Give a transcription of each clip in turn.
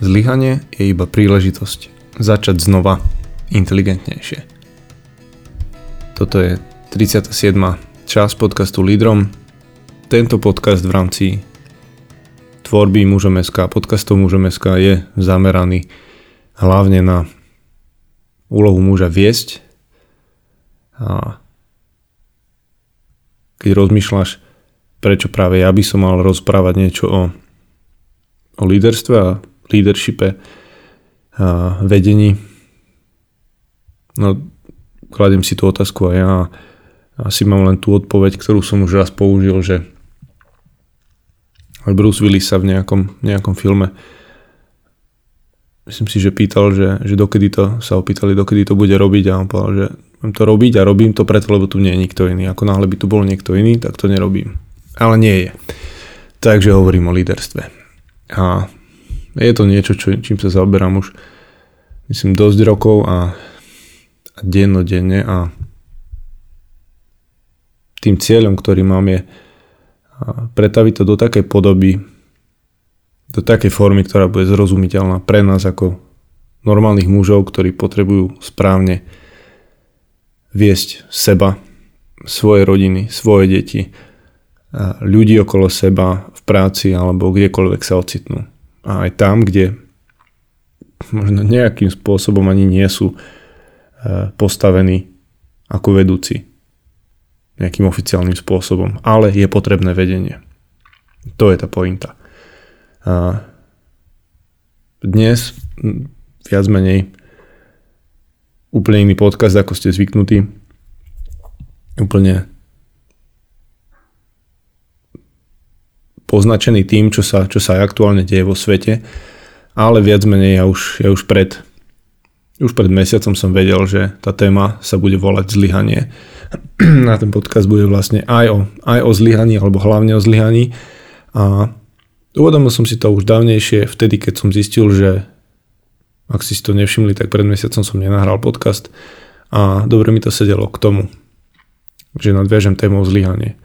Zlyhanie je iba príležitosť začať znova inteligentnejšie. Toto je 37. časť podcastu Lídrom. Tento podcast v rámci tvorby Mužom SK, podcastov Mužom SK je zameraný hlavne na úlohu muža viesť a keď rozmýšľaš, prečo práve ja by som mal rozprávať niečo o, o líderstve a leadershipe vedení. No, kladiem si tú otázku a ja asi mám len tú odpoveď, ktorú som už raz použil, že Bruce Willis sa v nejakom, nejakom filme myslím si, že pýtal, že, že dokedy to, sa opýtali, dokedy to bude robiť a on povedal, že budem to robiť a robím to preto, lebo tu nie je nikto iný. Ako náhle by tu bol niekto iný, tak to nerobím. Ale nie je. Takže hovorím o líderstve. A je to niečo, čo, čím sa zaoberám už myslím dosť rokov a, a dennodenne a tým cieľom, ktorý mám je pretaviť to do takej podoby, do takej formy, ktorá bude zrozumiteľná pre nás ako normálnych mužov, ktorí potrebujú správne viesť seba, svoje rodiny, svoje deti, ľudí okolo seba v práci alebo kdekoľvek sa ocitnú a aj tam, kde možno nejakým spôsobom ani nie sú e, postavení ako vedúci nejakým oficiálnym spôsobom, ale je potrebné vedenie. To je tá pointa. A dnes viac menej úplne iný podcast, ako ste zvyknutí. Úplne poznačený tým, čo sa, čo sa aktuálne deje vo svete, ale viac menej ja už, ja už pred už pred mesiacom som vedel, že tá téma sa bude volať zlyhanie. Na ten podcast bude vlastne aj o, aj o zlyhaní, alebo hlavne o zlyhaní. A uvedomil som si to už dávnejšie, vtedy, keď som zistil, že ak si to nevšimli, tak pred mesiacom som nenahral podcast a dobre mi to sedelo k tomu, že nadviažem tému o zlyhanie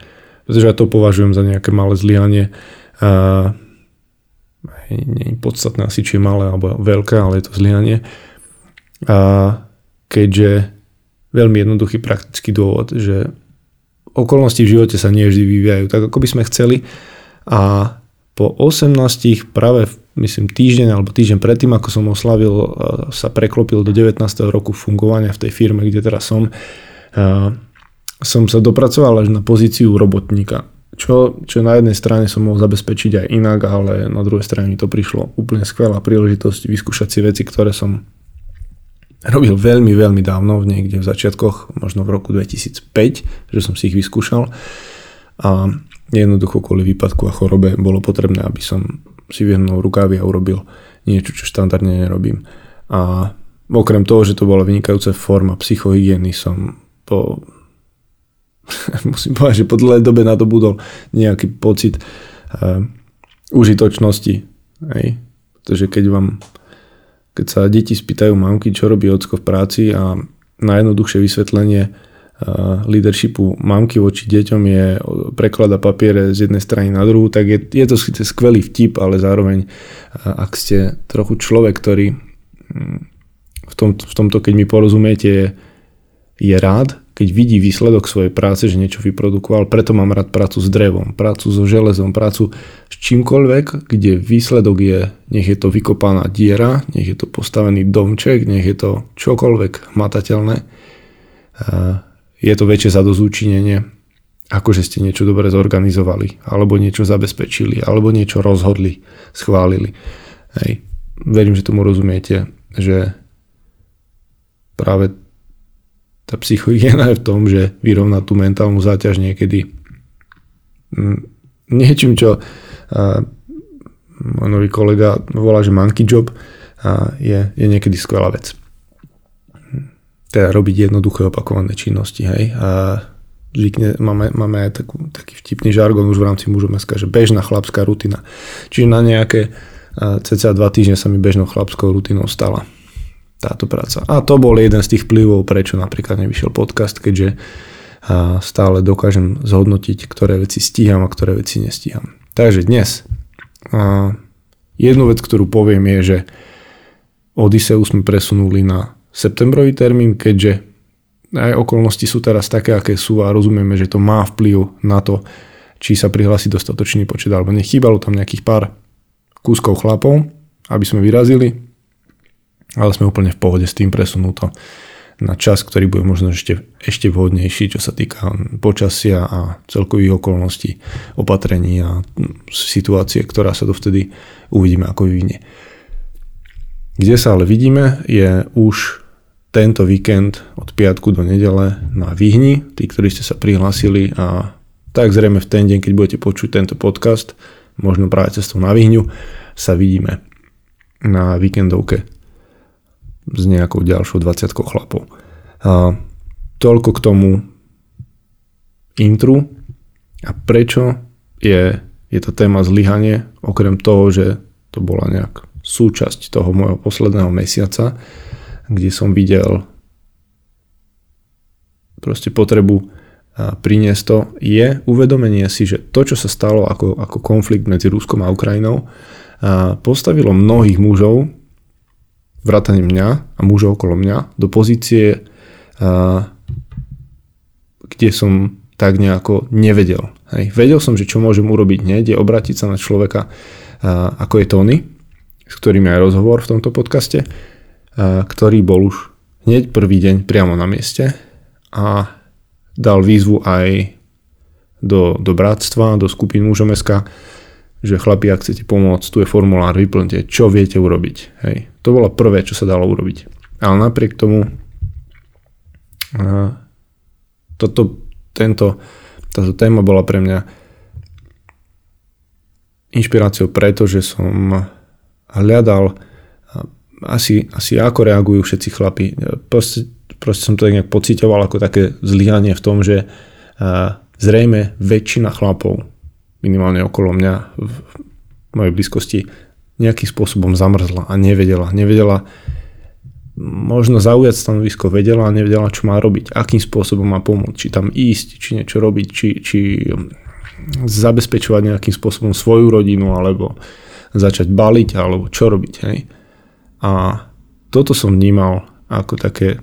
pretože ja to považujem za nejaké malé zlyhanie. A nie je podstatné asi, či je malé alebo veľké, ale je to zlyhanie. A keďže veľmi jednoduchý praktický dôvod, že okolnosti v živote sa nie vždy vyvíjajú tak, ako by sme chceli a po 18 práve myslím týždeň alebo týždeň predtým, ako som oslavil, sa preklopil do 19. roku fungovania v tej firme, kde teraz som, som sa dopracoval až na pozíciu robotníka. Čo, čo na jednej strane som mohol zabezpečiť aj inak, ale na druhej strane mi to prišlo úplne skvelá príležitosť vyskúšať si veci, ktoré som robil veľmi, veľmi dávno, niekde v začiatkoch, možno v roku 2005, že som si ich vyskúšal. A jednoducho kvôli výpadku a chorobe bolo potrebné, aby som si vyhnul rukávy a urobil niečo, čo štandardne nerobím. A okrem toho, že to bola vynikajúca forma psychohygieny, som po musím povedať, že po dlhej dobe nadobudol nejaký pocit uh, užitočnosti. Hej. Pretože keď vám keď sa deti spýtajú mamky, čo robí ocko v práci a najjednoduchšie vysvetlenie uh, leadershipu mamky voči deťom je preklada papiere z jednej strany na druhú, tak je, je to síce skvelý vtip, ale zároveň ak ste trochu človek, ktorý um, v, tom, v tomto, keď mi porozumiete, je rád, keď vidí výsledok svojej práce, že niečo vyprodukoval. Preto mám rád prácu s drevom, prácu so železom, prácu s čímkoľvek, kde výsledok je, nech je to vykopaná diera, nech je to postavený domček, nech je to čokoľvek matateľné. Je to väčšie zadozúčinenie, ako že ste niečo dobre zorganizovali, alebo niečo zabezpečili, alebo niečo rozhodli, schválili. Hej. Verím, že tomu rozumiete, že práve tá psychohygiena je v tom, že vyrovná tú mentálnu záťaž niekedy mm, niečím, čo a, môj nový kolega volá, že monkey job a je, je niekedy skvelá vec. Teda robiť jednoduché opakované činnosti. Hej? A zvykne, máme, máme aj takú, taký vtipný žargon už v rámci mužov že bežná chlapská rutina. Čiže na nejaké cca dva týždne sa mi bežnou chlapskou rutinou stala táto práca. A to bol jeden z tých vplyvov, prečo napríklad nevyšiel podcast, keďže stále dokážem zhodnotiť, ktoré veci stíham a ktoré veci nestíham. Takže dnes Jednu vec, ktorú poviem je, že Odiseu sme presunuli na septembrový termín, keďže aj okolnosti sú teraz také, aké sú a rozumieme, že to má vplyv na to, či sa prihlási dostatočný počet alebo nechýbalo tam nejakých pár kúskov chlapov, aby sme vyrazili, ale sme úplne v pohode s tým presunúto na čas, ktorý bude možno ešte, ešte vhodnejší, čo sa týka počasia a celkových okolností, opatrení a situácie, ktorá sa dovtedy uvidíme, ako vyvinie. Kde sa ale vidíme, je už tento víkend od piatku do nedele na Vyhni, tí, ktorí ste sa prihlásili a tak zrejme v ten deň, keď budete počuť tento podcast, možno práve cestou na Vyhňu, sa vidíme na víkendovke s nejakou ďalšou 20 chlapov. A toľko k tomu intru a prečo je, je to téma zlyhanie, okrem toho, že to bola nejak súčasť toho môjho posledného mesiaca, kde som videl proste potrebu priniesť to, je uvedomenie si, že to, čo sa stalo ako, ako konflikt medzi Ruskom a Ukrajinou, postavilo mnohých mužov vrátane mňa a mužov okolo mňa do pozície, kde som tak nejako nevedel. Hej. Vedel som, že čo môžem urobiť hneď, je obrátiť sa na človeka, ako je Tony, s ktorým je aj rozhovor v tomto podcaste, ktorý bol už hneď prvý deň priamo na mieste a dal výzvu aj do, do bratstva, do skupín mužomeska, že chlapi, ak chcete pomôcť, tu je formulár, vyplňte, čo viete urobiť. Hej. To bolo prvé, čo sa dalo urobiť. Ale napriek tomu toto, tento, táto téma bola pre mňa inšpiráciou preto, že som hľadal asi, asi ako reagujú všetci chlapi. Proste, proste som to tak nejak pocitoval ako také zlyhanie v tom, že zrejme väčšina chlapov minimálne okolo mňa v mojej blízkosti nejakým spôsobom zamrzla a nevedela. Nevedela možno zaujať stanovisko, vedela a nevedela, čo má robiť, akým spôsobom má pomôcť, či tam ísť, či niečo robiť, či, či zabezpečovať nejakým spôsobom svoju rodinu, alebo začať baliť, alebo čo robiť. Hej? A toto som vnímal ako také,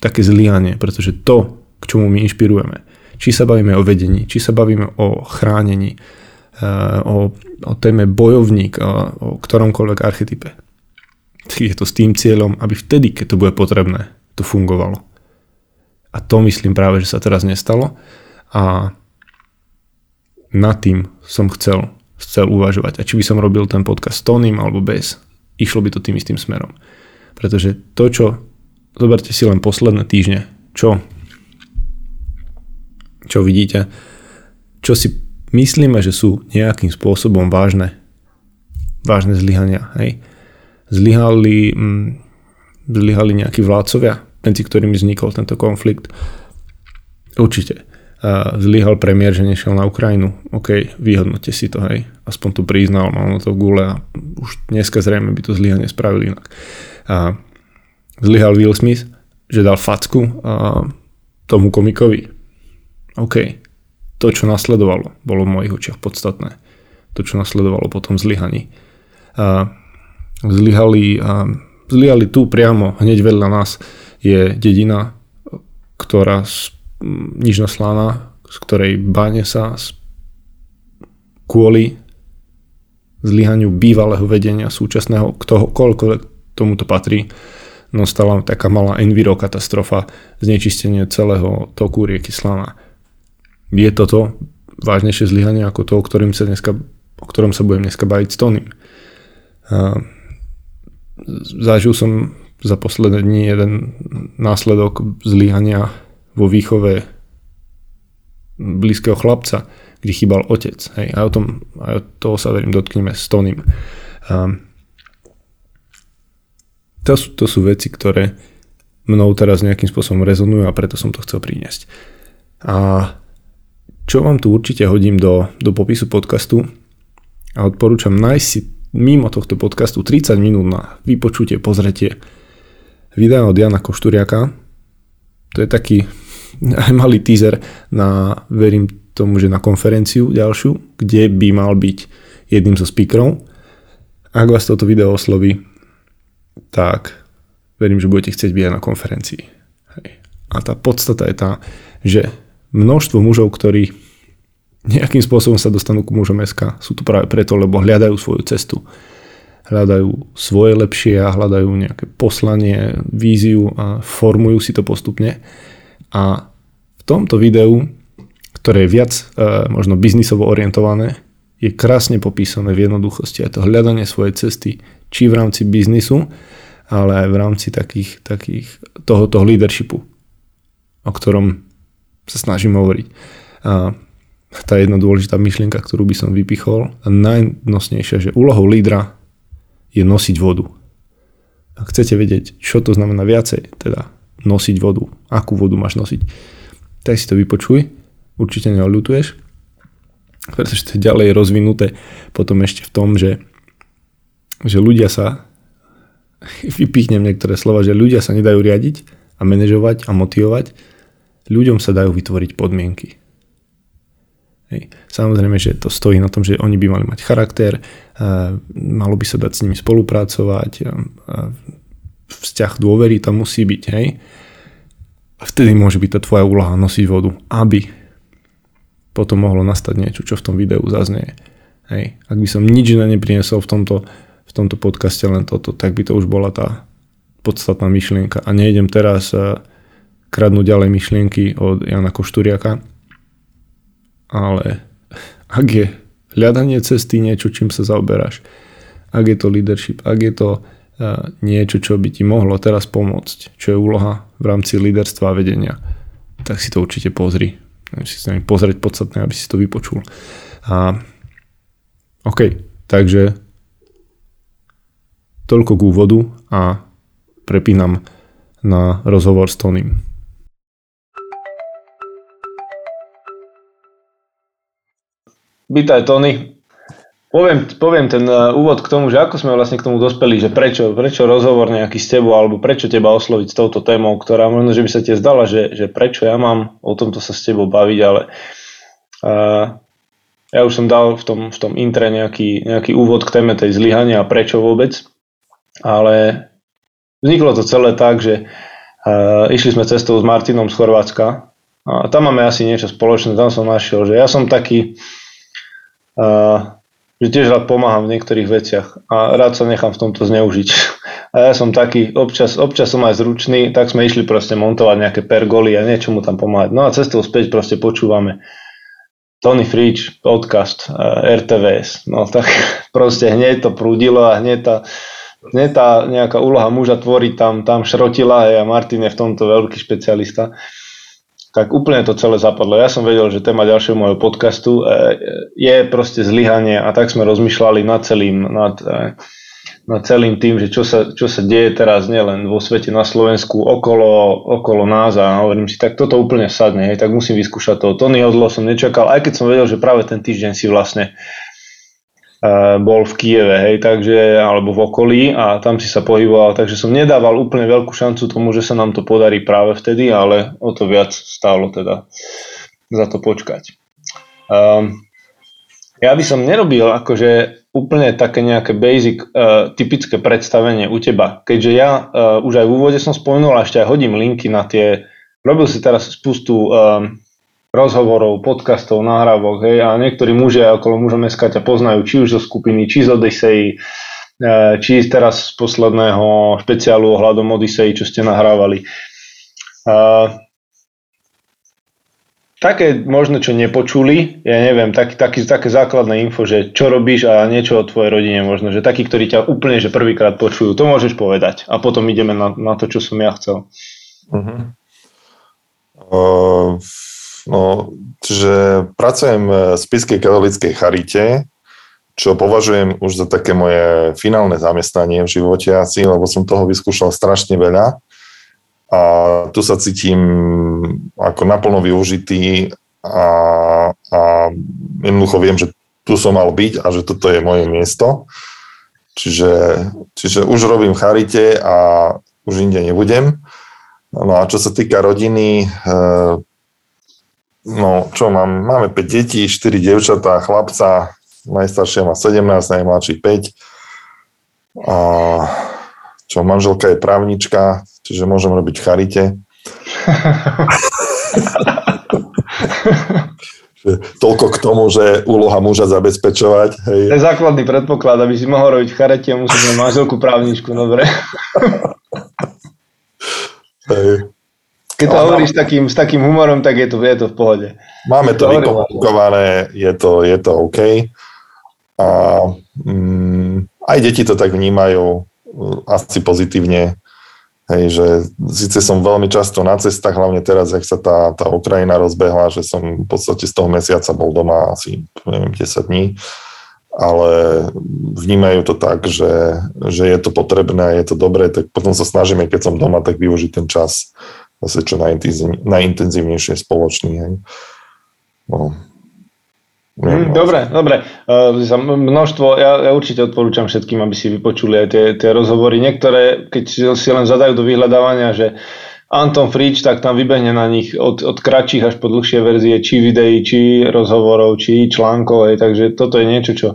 také zlyhanie, pretože to, k čomu my inšpirujeme, či sa bavíme o vedení, či sa bavíme o chránení, eh, o, o téme bojovník, o, o ktoromkoľvek archetype. Je to s tým cieľom, aby vtedy, keď to bude potrebné, to fungovalo. A to myslím práve, že sa teraz nestalo a nad tým som chcel, chcel uvažovať. A či by som robil ten podcast s Tonym alebo bez, išlo by to tým istým smerom. Pretože to, čo, zoberte si len posledné týždne, čo čo vidíte, čo si myslíme, že sú nejakým spôsobom vážne, vážne zlyhania. Hej. Zlyhali, mm, zlyhali nejakí vládcovia, medzi ktorými vznikol tento konflikt. Určite. Zlyhal premiér, že nešiel na Ukrajinu. OK, vyhodnote si to, hej. Aspoň to priznal, mal to gule a už dneska zrejme by to zlyhanie spravili inak. Zlyhal Will Smith, že dal facku tomu komikovi, OK, to, čo nasledovalo, bolo v mojich očiach podstatné. To, čo nasledovalo po tom zlyhaní. Zlyhali, zlyhali tu priamo, hneď vedľa nás je dedina, ktorá Nižná Slána, z ktorej báne sa kvôli zlyhaniu bývalého vedenia súčasného, kto, koľko tomuto patrí, no stala taká malá enviro katastrofa, znečistenie celého toku rieky Slana je toto vážnejšie zlyhanie ako to, o, ktorým sa dneska, o ktorom sa budem dneska baviť s Tonym. Zažil som za posledné dni jeden následok zlyhania vo výchove blízkeho chlapca, kde chýbal otec. Hej, a o tom, aj o toho sa verím dotkneme s Tonym. To sú, to sú veci, ktoré mnou teraz nejakým spôsobom rezonujú a preto som to chcel priniesť. A čo vám tu určite hodím do, do popisu podcastu a odporúčam nájsť si mimo tohto podcastu 30 minút na vypočutie, pozretie videa od Jana Košturiaka. To je taký aj malý teaser na, verím tomu, že na konferenciu ďalšiu, kde by mal byť jedným zo speakerov. ak vás toto video osloví, tak verím, že budete chcieť byť aj na konferencii. A tá podstata je tá, že množstvo mužov, ktorí nejakým spôsobom sa dostanú k mužom SK, sú tu práve preto, lebo hľadajú svoju cestu. Hľadajú svoje lepšie a hľadajú nejaké poslanie, víziu a formujú si to postupne. A v tomto videu, ktoré je viac e, možno biznisovo orientované, je krásne popísané v jednoduchosti aj to hľadanie svojej cesty, či v rámci biznisu, ale aj v rámci takých, takých tohoto leadershipu, o ktorom sa snažím hovoriť. A tá jedna dôležitá myšlienka, ktorú by som vypichol a najnosnejšia, že úlohou lídra je nosiť vodu. Ak chcete vedieť, čo to znamená viacej, teda nosiť vodu, akú vodu máš nosiť, tak si to vypočuj, určite neolutuješ, pretože to je ďalej rozvinuté potom ešte v tom, že, že ľudia sa vypichnem niektoré slova, že ľudia sa nedajú riadiť a manažovať a motivovať, ľuďom sa dajú vytvoriť podmienky. Hej. Samozrejme, že to stojí na tom, že oni by mali mať charakter, malo by sa dať s nimi spolupracovať, vzťah dôvery tam musí byť. Hej. A vtedy môže byť tá tvoja úloha nosiť vodu, aby potom mohlo nastať niečo, čo v tom videu zaznie. Hej. Ak by som nič iné neprinesol v tomto v tomto podcaste len toto, tak by to už bola tá podstatná myšlienka. A nejdem teraz eh, kradnúť ďalej myšlienky od Jana Košturiaka, ale ak je hľadanie cesty niečo, čím sa zaoberáš, ak je to leadership, ak je to eh, niečo, čo by ti mohlo teraz pomôcť, čo je úloha v rámci líderstva a vedenia, tak si to určite pozri. Si sa pozrieť podstatné, aby si to vypočul. A OK, takže Toľko k úvodu a prepínam na rozhovor s Tonym. Vítaj Tony. Poviem, poviem ten uh, úvod k tomu, že ako sme vlastne k tomu dospeli, že prečo, prečo rozhovor nejaký s tebou, alebo prečo teba osloviť s touto témou, ktorá možno, že by sa ti zdala, že, že prečo ja mám o tomto sa s tebou baviť, ale uh, ja už som dal v tom, v tom intre nejaký, nejaký úvod k téme tej zlyhania a prečo vôbec ale vzniklo to celé tak, že uh, išli sme cestou s Martinom z Chorvátska a tam máme asi niečo spoločné, tam som našiel, že ja som taký, že tiež rád pomáham v niektorých veciach a rád sa nechám v tomto zneužiť. A ja som taký, občas, občas som aj zručný, tak sme išli proste montovať nejaké pergoly a niečo mu tam pomáhať. No a cestou späť proste počúvame Tony Fridge, podcast uh, RTVS. No tak proste hneď to prúdilo a hneď tá nie tá nejaká úloha muža tvoriť tam, tam šrotila a Martin je v tomto veľký špecialista. Tak úplne to celé zapadlo. Ja som vedel, že téma ďalšieho môjho podcastu e, je proste zlyhanie a tak sme rozmýšľali nad celým, nad, e, nad celým tým, že čo sa, čo sa deje teraz nielen vo svete na Slovensku, okolo, okolo nás a hovorím si, tak toto úplne sadne, hej, tak musím vyskúšať to. Tony Odlo som nečakal, aj keď som vedel, že práve ten týždeň si vlastne bol v Kieve, hej, takže, alebo v okolí a tam si sa pohyboval, takže som nedával úplne veľkú šancu tomu, že sa nám to podarí práve vtedy, ale o to viac stálo teda za to počkať. Um, ja by som nerobil akože úplne také nejaké basic, uh, typické predstavenie u teba, keďže ja uh, už aj v úvode som spomenul a ešte aj hodím linky na tie, robil si teraz spustu um, rozhovorov, podcastov, nahrávok, hej, a niektorí mužia okolo mužom SK ťa poznajú, či už zo skupiny, či z Odyssey, e, či teraz z posledného špeciálu ohľadom Odyssey, čo ste nahrávali. také možno, čo nepočuli, ja neviem, tak, taký, také základné info, že čo robíš a niečo o tvojej rodine možno, že takí, ktorí ťa úplne, že prvýkrát počujú, to môžeš povedať a potom ideme na, na to, čo som ja chcel. Uh-huh. Uh, No, čiže pracujem v Spiskej katolíckej charite, čo považujem už za také moje finálne zamestnanie v živote asi, lebo som toho vyskúšal strašne veľa. A tu sa cítim ako naplno využitý a, a jednoducho viem, že tu som mal byť a že toto je moje miesto. Čiže, čiže už robím charite a už inde nebudem. No a čo sa týka rodiny, eh, No, čo mám? Máme 5 detí, 4 devčatá, chlapca, najstaršia má 17, najmladší 5. A čo manželka je právnička, čiže môžem robiť v charite. Toľko k tomu, že úloha muža zabezpečovať. Hej. To je základný predpoklad, aby si mohol robiť v charete, musíš mať manželku právničku, dobre. Hej. Keď to no, hovoríš no. takým, s takým humorom, tak je to, je to v pohode. Máme to, to vykomunikované, je to, je to OK. A mm, aj deti to tak vnímajú mm, asi pozitívne. Hej, že síce som veľmi často na cestách, hlavne teraz, ak sa tá, tá Ukrajina rozbehla, že som v podstate z toho mesiaca bol doma asi, neviem, 10 dní, ale vnímajú to tak, že, že je to potrebné, je to dobré, tak potom sa snažíme, keď som doma, tak využiť ten čas zase čo najintenzívnejšie spoločný. Hej. No, Mm, dobre, dobre. Uh, množstvo, ja, ja určite odporúčam všetkým, aby si vypočuli aj tie, tie rozhovory. Niektoré, keď si len zadajú do vyhľadávania, že Anton Frič, tak tam vybehne na nich od, od kratších až po dlhšie verzie, či videí, či rozhovorov, či článkov. Hej. Takže toto je niečo, čo,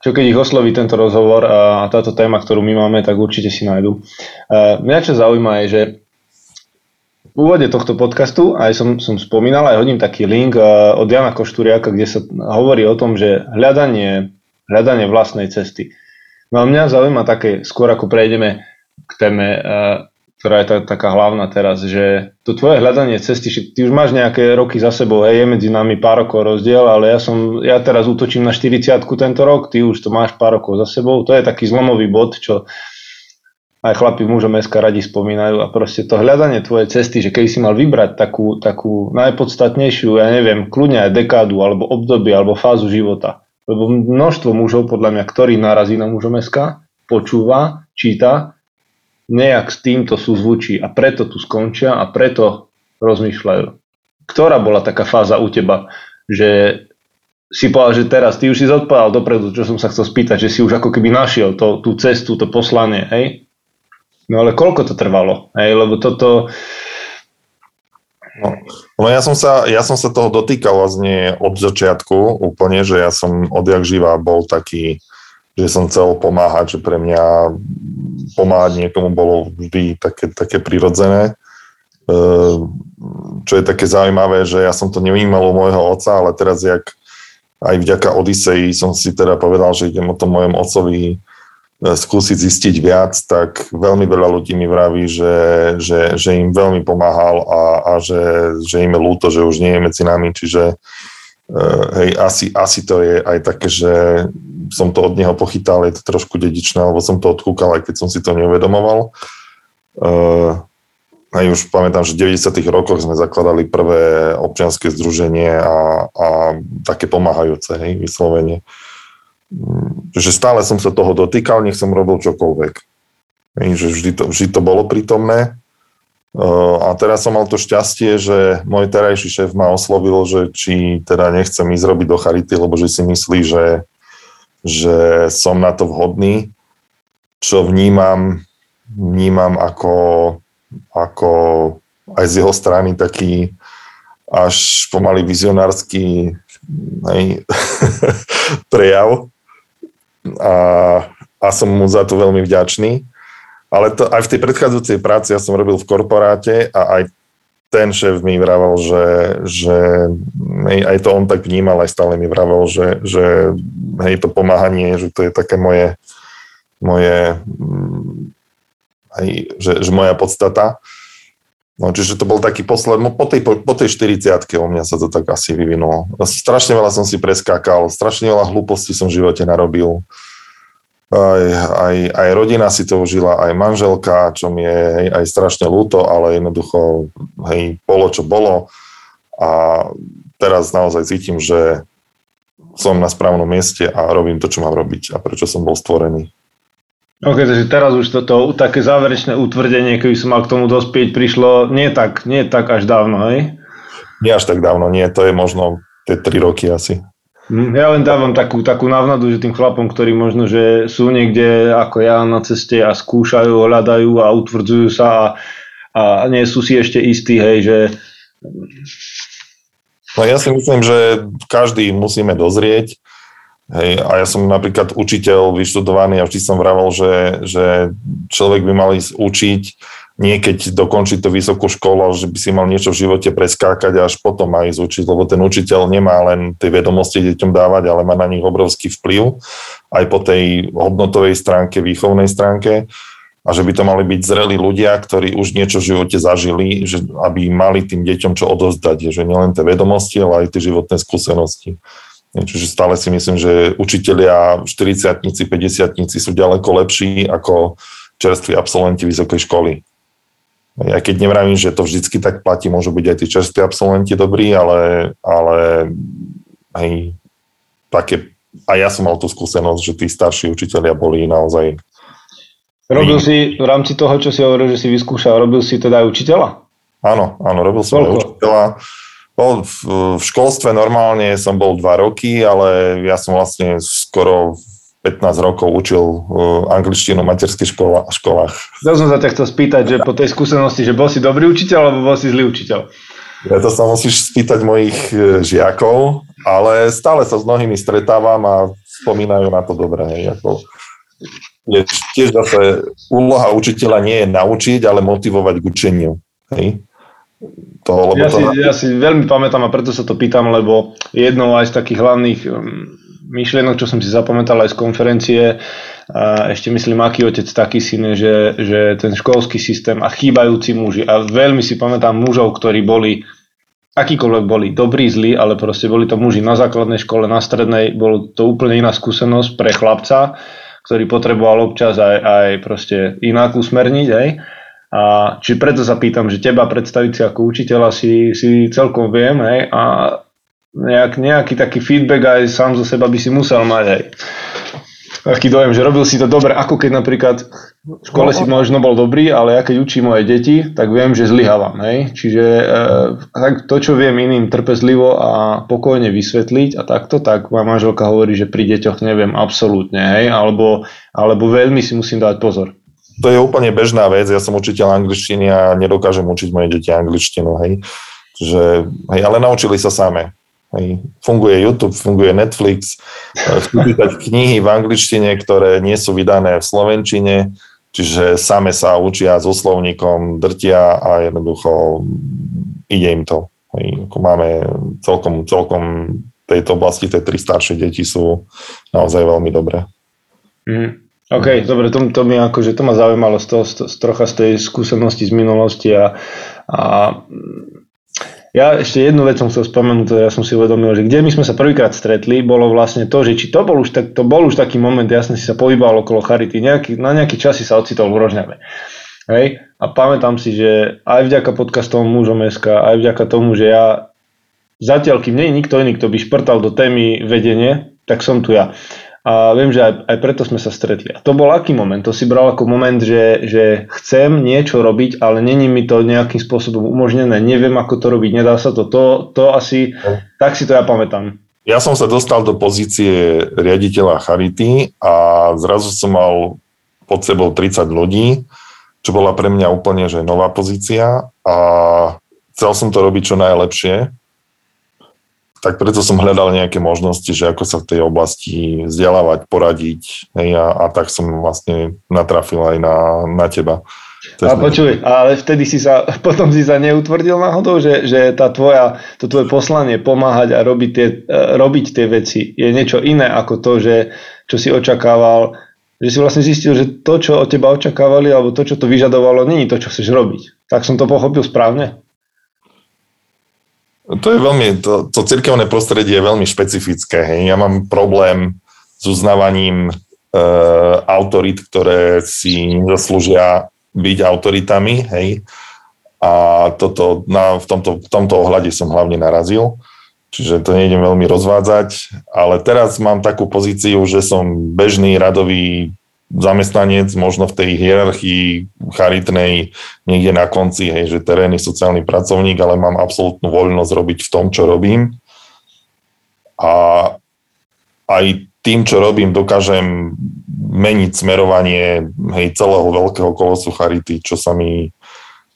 čo keď ich osloví tento rozhovor a táto téma, ktorú my máme, tak určite si nájdu. Uh, mňa čo zaujíma je, že v úvode tohto podcastu aj som, som spomínal, aj hodím taký link eh, od Jana Košturiaka, kde sa hovorí o tom, že hľadanie, hľadanie vlastnej cesty. No a mňa zaujíma také, skôr ako prejdeme k téme, eh, ktorá je tá, taká hlavná teraz, že to tvoje hľadanie cesty, ty už máš nejaké roky za sebou, hej, je medzi nami pár rokov rozdiel, ale ja som, ja teraz útočím na 40 tento rok, ty už to máš pár rokov za sebou, to je taký zlomový bod, čo aj chlapi mužom SK radi spomínajú a proste to hľadanie tvojej cesty, že keď si mal vybrať takú, takú najpodstatnejšiu, ja neviem, kľudne aj dekádu, alebo obdobie, alebo fázu života. Lebo množstvo mužov, podľa mňa, ktorí narazí na mužom SK, počúva, číta, nejak s týmto sú zvučí a preto tu skončia a preto rozmýšľajú. Ktorá bola taká fáza u teba, že si povedal, že teraz ty už si zodpovedal dopredu, čo som sa chcel spýtať, že si už ako keby našiel to, tú cestu, to poslanie, hej? No ale koľko to trvalo? Hej, lebo toto... No, no ja, som sa, ja som sa toho dotýkal vlastne od začiatku úplne, že ja som odjak živá bol taký, že som chcel pomáhať, že pre mňa pomáhať niekomu bolo vždy také, také prirodzené. E, čo je také zaujímavé, že ja som to nevnímal u môjho oca, ale teraz jak aj vďaka Odiseji som si teda povedal, že idem o tom mojom ocovi E, skúsiť zistiť viac, tak veľmi veľa ľudí mi vraví, že, že, že im veľmi pomáhal a, a že, že im je ľúto, že už nie je medzi nami, čiže uh, hej, asi, asi to je aj také, že som to od neho pochytal, je to trošku dedičné, lebo som to odkúkal, aj keď som si to neuvedomoval. Uh, aj už pamätám, že v 90. rokoch sme zakladali prvé občianske združenie a, a také pomáhajúce, hej, vyslovene. Uh, že stále som sa toho dotýkal, nech som robil čokoľvek. Že vždy to, vždy to bolo prítomné. A teraz som mal to šťastie, že môj terajší šéf ma oslovil, že či teda nechcem ísť robiť do charity, lebo že si myslí, že, že som na to vhodný, čo vnímam, vnímam ako, ako aj z jeho strany taký až pomaly vizionársky prejav, a, a som mu za to veľmi vďačný. Ale to, aj v tej predchádzajúcej práci ja som robil v korporáte a aj ten šéf mi vravel, že, že aj to on tak vnímal, aj stále mi vravel, že, že hej, to pomáhanie, že to je také moje, moje aj, že, že moja podstata. No, čiže to bol taký posledný, po tej, po, tej 40 u mňa sa to tak asi vyvinulo. Strašne veľa som si preskákal, strašne veľa hlúpostí som v živote narobil. Aj, aj, aj rodina si to užila, aj manželka, čo mi je aj strašne ľúto, ale jednoducho, hej, bolo čo bolo. A teraz naozaj cítim, že som na správnom mieste a robím to, čo mám robiť a prečo som bol stvorený. OK, takže teraz už toto také záverečné utvrdenie, keby som mal k tomu dospieť, prišlo nie tak, nie tak až dávno, hej? Nie až tak dávno, nie, to je možno tie 3 roky asi. Hm, ja len dávam takú, takú návnadu, že tým chlapom, ktorí možno, že sú niekde ako ja na ceste a skúšajú, hľadajú a utvrdzujú sa a, a nie sú si ešte istí, hej, že... No ja si myslím, že každý musíme dozrieť Hej, a ja som napríklad učiteľ vyštudovaný a vždy som vravel, že, že človek by mal ísť učiť, nie keď dokončí tú vysokú školu, že by si mal niečo v živote preskákať a až potom ísť učiť, lebo ten učiteľ nemá len tie vedomosti deťom dávať, ale má na nich obrovský vplyv aj po tej hodnotovej stránke, výchovnej stránke a že by to mali byť zrelí ľudia, ktorí už niečo v živote zažili, že aby mali tým deťom čo odozdať, že nielen tie vedomosti, ale aj tie životné skúsenosti. Čiže stále si myslím, že učitelia 40 50 sú ďaleko lepší ako čerství absolventi vysokej školy. Ja keď nevravím, že to vždycky tak platí, môžu byť aj tí čerství absolventi dobrí, ale, ale hej, také, a ja som mal tú skúsenosť, že tí starší učitelia boli naozaj... Robil si v rámci toho, čo si hovoril, že si vyskúšal, robil si teda aj učiteľa? Áno, áno, robil som aj učiteľa. Bol v, v školstve normálne som bol dva roky, ale ja som vlastne skoro 15 rokov učil uh, angličtinu v materských škola, školách. Chcel som sa ťa chcel spýtať, že po tej skúsenosti, že bol si dobrý učiteľ alebo bol si zlý učiteľ? Ja to sa musíš spýtať mojich e, žiakov, ale stále sa s mnohými stretávam a spomínajú na to dobre. Hej, ako, je tiež zase úloha učiteľa nie je naučiť, ale motivovať k učeniu. Hej toho, lebo ja, to... si, ja si veľmi pamätám a preto sa to pýtam, lebo jednou aj z takých hlavných um, myšlienok, čo som si zapamätal aj z konferencie, a ešte myslím, aký otec, taký syn, že, že ten školský systém a chýbajúci muži. A veľmi si pamätám mužov, ktorí boli, akýkoľvek boli, dobrí, zlí, ale proste boli to muži na základnej škole, na strednej, bolo to úplne iná skúsenosť pre chlapca, ktorý potreboval občas aj, aj proste inak usmerniť, hej. A či preto sa pýtam, že teba predstaviť si ako učiteľa si, si celkom viem, hej, a nejak, nejaký taký feedback aj sám zo seba by si musel mať, hej. Taký dojem, že robil si to dobre, ako keď napríklad v škole si možno bol dobrý, ale ja keď učím moje deti, tak viem, že zlyhávam, hej. Čiže e, to, čo viem iným trpezlivo a pokojne vysvetliť a takto, tak moja manželka hovorí, že pri deťoch neviem absolútne, hej, alebo, alebo veľmi si musím dať pozor to je úplne bežná vec. Ja som učiteľ angličtiny a nedokážem učiť moje deti angličtinu, hej. Že, hej, ale naučili sa same. Hej. Funguje YouTube, funguje Netflix, chcú čítať knihy v angličtine, ktoré nie sú vydané v slovenčine, čiže same sa učia so slovníkom, drtia a jednoducho ide im to. Hej. Máme celkom, celkom tejto oblasti, tie tri staršie deti sú naozaj veľmi dobré. Mm. OK, dobre, to, to mi akože to ma zaujímalo z, toho, z, z trocha z tej skúsenosti z minulosti a, a ja ešte jednu vec som chcel spomenúť, ja som si uvedomil, že kde my sme sa prvýkrát stretli, bolo vlastne to, že či to bol už, tak, to bol už taký moment, jasne si sa pohybal okolo Charity, nejaký, na nejaký čas si sa ocitol v Rožňave. Hej? A pamätám si, že aj vďaka podcastom Mužom SK, aj vďaka tomu, že ja zatiaľ, kým nie je nikto iný, kto by šprtal do témy vedenie, tak som tu ja. A viem, že aj, aj preto sme sa stretli. A to bol aký moment? To si bral ako moment, že, že chcem niečo robiť, ale není mi to nejakým spôsobom umožnené, neviem ako to robiť, nedá sa to. To, to asi, tak si to ja pamätám. Ja som sa dostal do pozície riaditeľa Charity a zrazu som mal pod sebou 30 ľudí, čo bola pre mňa úplne že nová pozícia a chcel som to robiť čo najlepšie tak preto som hľadal nejaké možnosti, že ako sa v tej oblasti vzdelávať, poradiť hej, a, a tak som vlastne natrafil aj na, na teba. A počuj, ale vtedy si sa, potom si sa neutvrdil náhodou, že, že tá tvoja, to tvoje poslanie pomáhať a robiť tie, e, robiť tie veci je niečo iné ako to, že, čo si očakával, že si vlastne zistil, že to, čo od teba očakávali, alebo to, čo to vyžadovalo, není to, čo chceš robiť. Tak som to pochopil správne? To je veľmi, to, to cirkevné prostredie je veľmi špecifické. Hej. Ja mám problém s uznávaním e, autorit, ktoré si nezaslúžia byť autoritami. Hej. A toto, na, v, tomto, v tomto ohľade som hlavne narazil. Čiže to nejdem veľmi rozvádzať, ale teraz mám takú pozíciu, že som bežný radový zamestnanec, možno v tej hierarchii charitnej niekde na konci, hej, že terénny sociálny pracovník, ale mám absolútnu voľnosť robiť v tom, čo robím. A aj tým, čo robím, dokážem meniť smerovanie hej, celého veľkého kolosu charity, čo sa mi,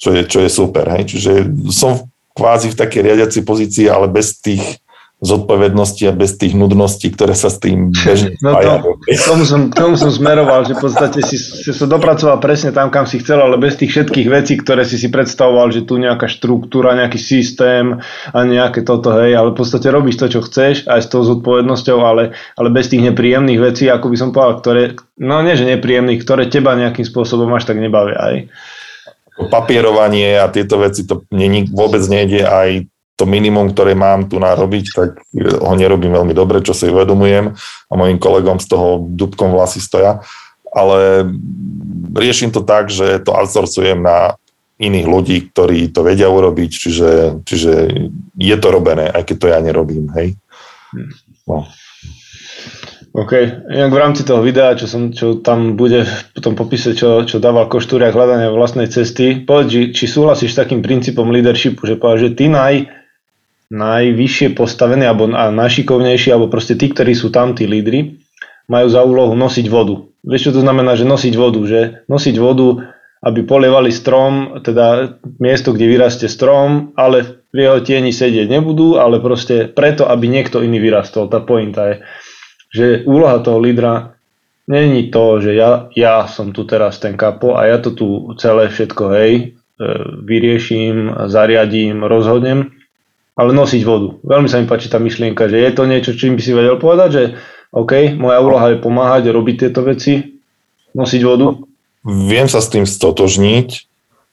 čo je, čo je super. Hej. Čiže som kvázi v takej riadiacej pozícii, ale bez tých zodpovednosti a bez tých nudností, ktoré sa s tým bežne no to, tomu som, tomu som smeroval, že v podstate si, si sa dopracoval presne tam, kam si chcel, ale bez tých všetkých vecí, ktoré si si predstavoval, že tu nejaká štruktúra, nejaký systém a nejaké toto, hej, ale v podstate robíš to, čo chceš, aj s tou zodpovednosťou, ale, ale bez tých nepríjemných vecí, ako by som povedal, ktoré, no nie, že nepríjemných, ktoré teba nejakým spôsobom až tak nebavia, aj. Papierovanie a tieto veci, to mne vôbec nejde aj to minimum, ktoré mám tu narobiť, tak ho nerobím veľmi dobre, čo si uvedomujem a mojim kolegom z toho dubkom vlasy stoja. Ale riešim to tak, že to outsourcujem na iných ľudí, ktorí to vedia urobiť, čiže, čiže je to robené, aj keď to ja nerobím, hej. No. OK, inak v rámci toho videa, čo, som, čo tam bude v tom popise, čo, čo dával Koštúriak hľadania vlastnej cesty, povedz, či, či súhlasíš s takým princípom leadershipu, že povedal, že ty naj, najvyššie postavení alebo najšikovnejší, alebo proste tí, ktorí sú tam, tí lídry, majú za úlohu nosiť vodu. Vieš, čo to znamená, že nosiť vodu? Že nosiť vodu, aby polievali strom, teda miesto, kde vyrastie strom, ale v jeho tieni sedieť nebudú, ale proste preto, aby niekto iný vyrastol. Tá pointa je, že úloha toho lídra není to, že ja, ja som tu teraz ten kapo a ja to tu celé všetko, hej, e, vyrieším, zariadím, rozhodnem, ale nosiť vodu. Veľmi sa mi páči tá myšlienka, že je to niečo, čím by si vedel povedať, že OK, moja úloha je pomáhať, robiť tieto veci, nosiť vodu. Viem sa s tým stotožniť,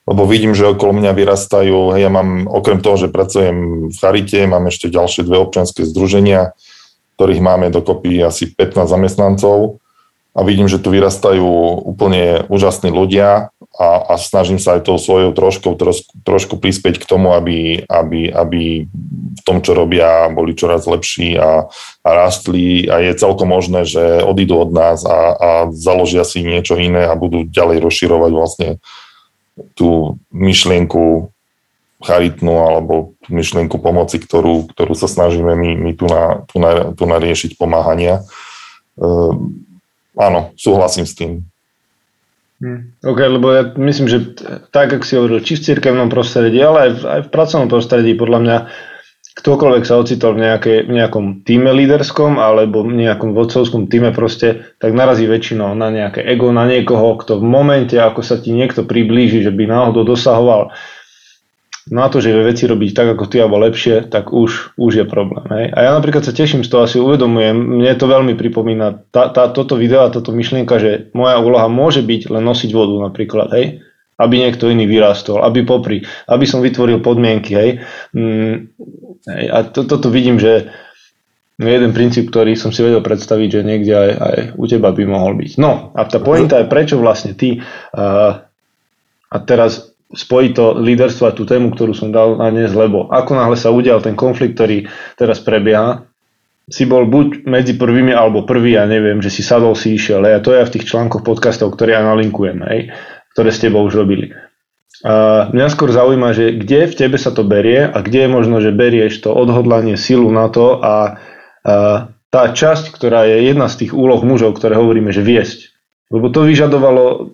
lebo vidím, že okolo mňa vyrastajú, ja mám, okrem toho, že pracujem v Charite, mám ešte ďalšie dve občianske združenia, ktorých máme dokopy asi 15 zamestnancov a vidím, že tu vyrastajú úplne úžasní ľudia a, a snažím sa aj tou svojou troškou trošku, trošku prispieť k tomu, aby, aby, aby v tom, čo robia, boli čoraz lepší a, a rastli a je celkom možné, že odídu od nás a, a založia si niečo iné a budú ďalej rozširovať vlastne tú myšlienku charitnú alebo tú myšlienku pomoci, ktorú, ktorú sa snažíme my, my tu, na, tu, na, tu na riešiť pomáhania. Ehm, áno, súhlasím s tým. Hmm. OK, lebo ja myslím, že tak, ako si hovoril, či v cirkevnom prostredí, ale aj v, aj v pracovnom prostredí, podľa mňa ktokoľvek sa ocitol v, nejaké, v nejakom týme líderskom alebo v nejakom vodcovskom týme proste, tak narazí väčšinou na nejaké ego, na niekoho, kto v momente, ako sa ti niekto priblíži, že by náhodou dosahoval na to, že vie veci robiť tak ako ty alebo lepšie, tak už, už je problém. Hej? A ja napríklad sa teším z toho, asi uvedomujem, mne to veľmi pripomína tá, tá, toto video a táto myšlienka, že moja úloha môže byť len nosiť vodu napríklad, hej? aby niekto iný vyrástol, aby popri, aby som vytvoril podmienky. Hej? Mm, hej? A to, toto vidím, že jeden princíp, ktorý som si vedel predstaviť, že niekde aj, aj u teba by mohol byť. No a tá pointa je, prečo vlastne ty uh, a teraz spojiť to líderstvo a tú tému, ktorú som dal na dnes, lebo ako náhle sa udial ten konflikt, ktorý teraz prebieha, si bol buď medzi prvými alebo prvý, ja neviem, že si sadol, si išiel, a to je v tých článkoch podcastov, ktoré ja nalinkujem, hej, ktoré s tebou už robili. A mňa skôr zaujíma, že kde v tebe sa to berie a kde je možno, že berieš to odhodlanie, silu na to a, a tá časť, ktorá je jedna z tých úloh mužov, ktoré hovoríme, že viesť. Lebo to vyžadovalo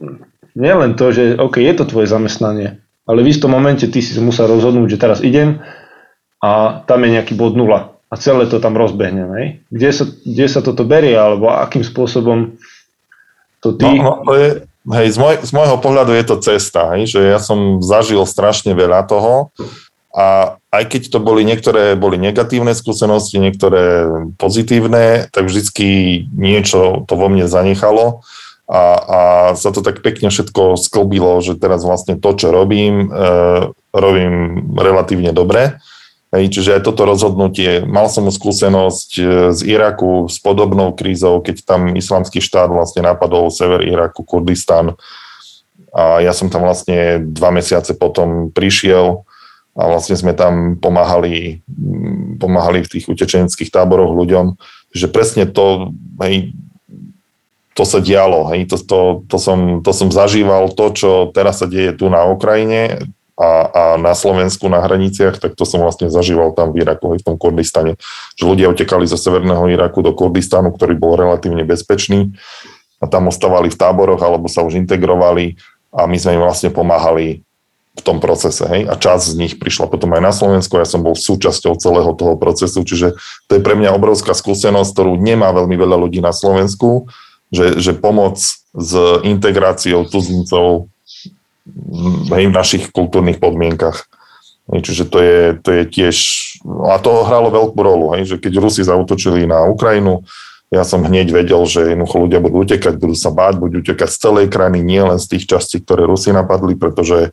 nielen to, že OK, je to tvoje zamestnanie, ale v istom momente ty si musel rozhodnúť, že teraz idem a tam je nejaký bod nula a celé to tam rozbehne. Hej? Kde, sa, kde sa toto berie alebo akým spôsobom to ty... No, no, je, hej, z, môj, z môjho pohľadu je to cesta, hej, že ja som zažil strašne veľa toho a aj keď to boli niektoré boli negatívne skúsenosti, niektoré pozitívne, tak vždycky niečo to vo mne zanechalo a, a sa to tak pekne všetko sklbilo, že teraz vlastne to, čo robím, e, robím relatívne dobre. Hej, čiže aj toto rozhodnutie, mal som skúsenosť e, z Iraku s podobnou krízou, keď tam islamský štát vlastne napadol sever Iraku, Kurdistan. A ja som tam vlastne dva mesiace potom prišiel a vlastne sme tam pomáhali, pomáhali v tých utečeneckých táboroch ľuďom. Že presne to, hej, to sa dialo. Hej. To, to, to, som, to som zažíval, to, čo teraz sa deje tu na Ukrajine a, a na Slovensku na hraniciach, tak to som vlastne zažíval tam v Iraku, v tom Kurdistane. Že ľudia utekali zo severného Iraku do Kurdistanu, ktorý bol relatívne bezpečný a tam ostávali v táboroch alebo sa už integrovali a my sme im vlastne pomáhali v tom procese. Hej? A časť z nich prišla potom aj na Slovensku, ja som bol súčasťou celého toho procesu, čiže to je pre mňa obrovská skúsenosť, ktorú nemá veľmi veľa ľudí na Slovensku, že, že pomoc s integráciou cudzincov hej, v našich kultúrnych podmienkach. Hej, čiže to je, to je tiež, a to hralo veľkú rolu, hej, že keď Rusi zautočili na Ukrajinu, ja som hneď vedel, že jednoducho ľudia budú utekať, budú sa báť, budú utekať z celej krajiny, nie len z tých častí, ktoré Rusi napadli, pretože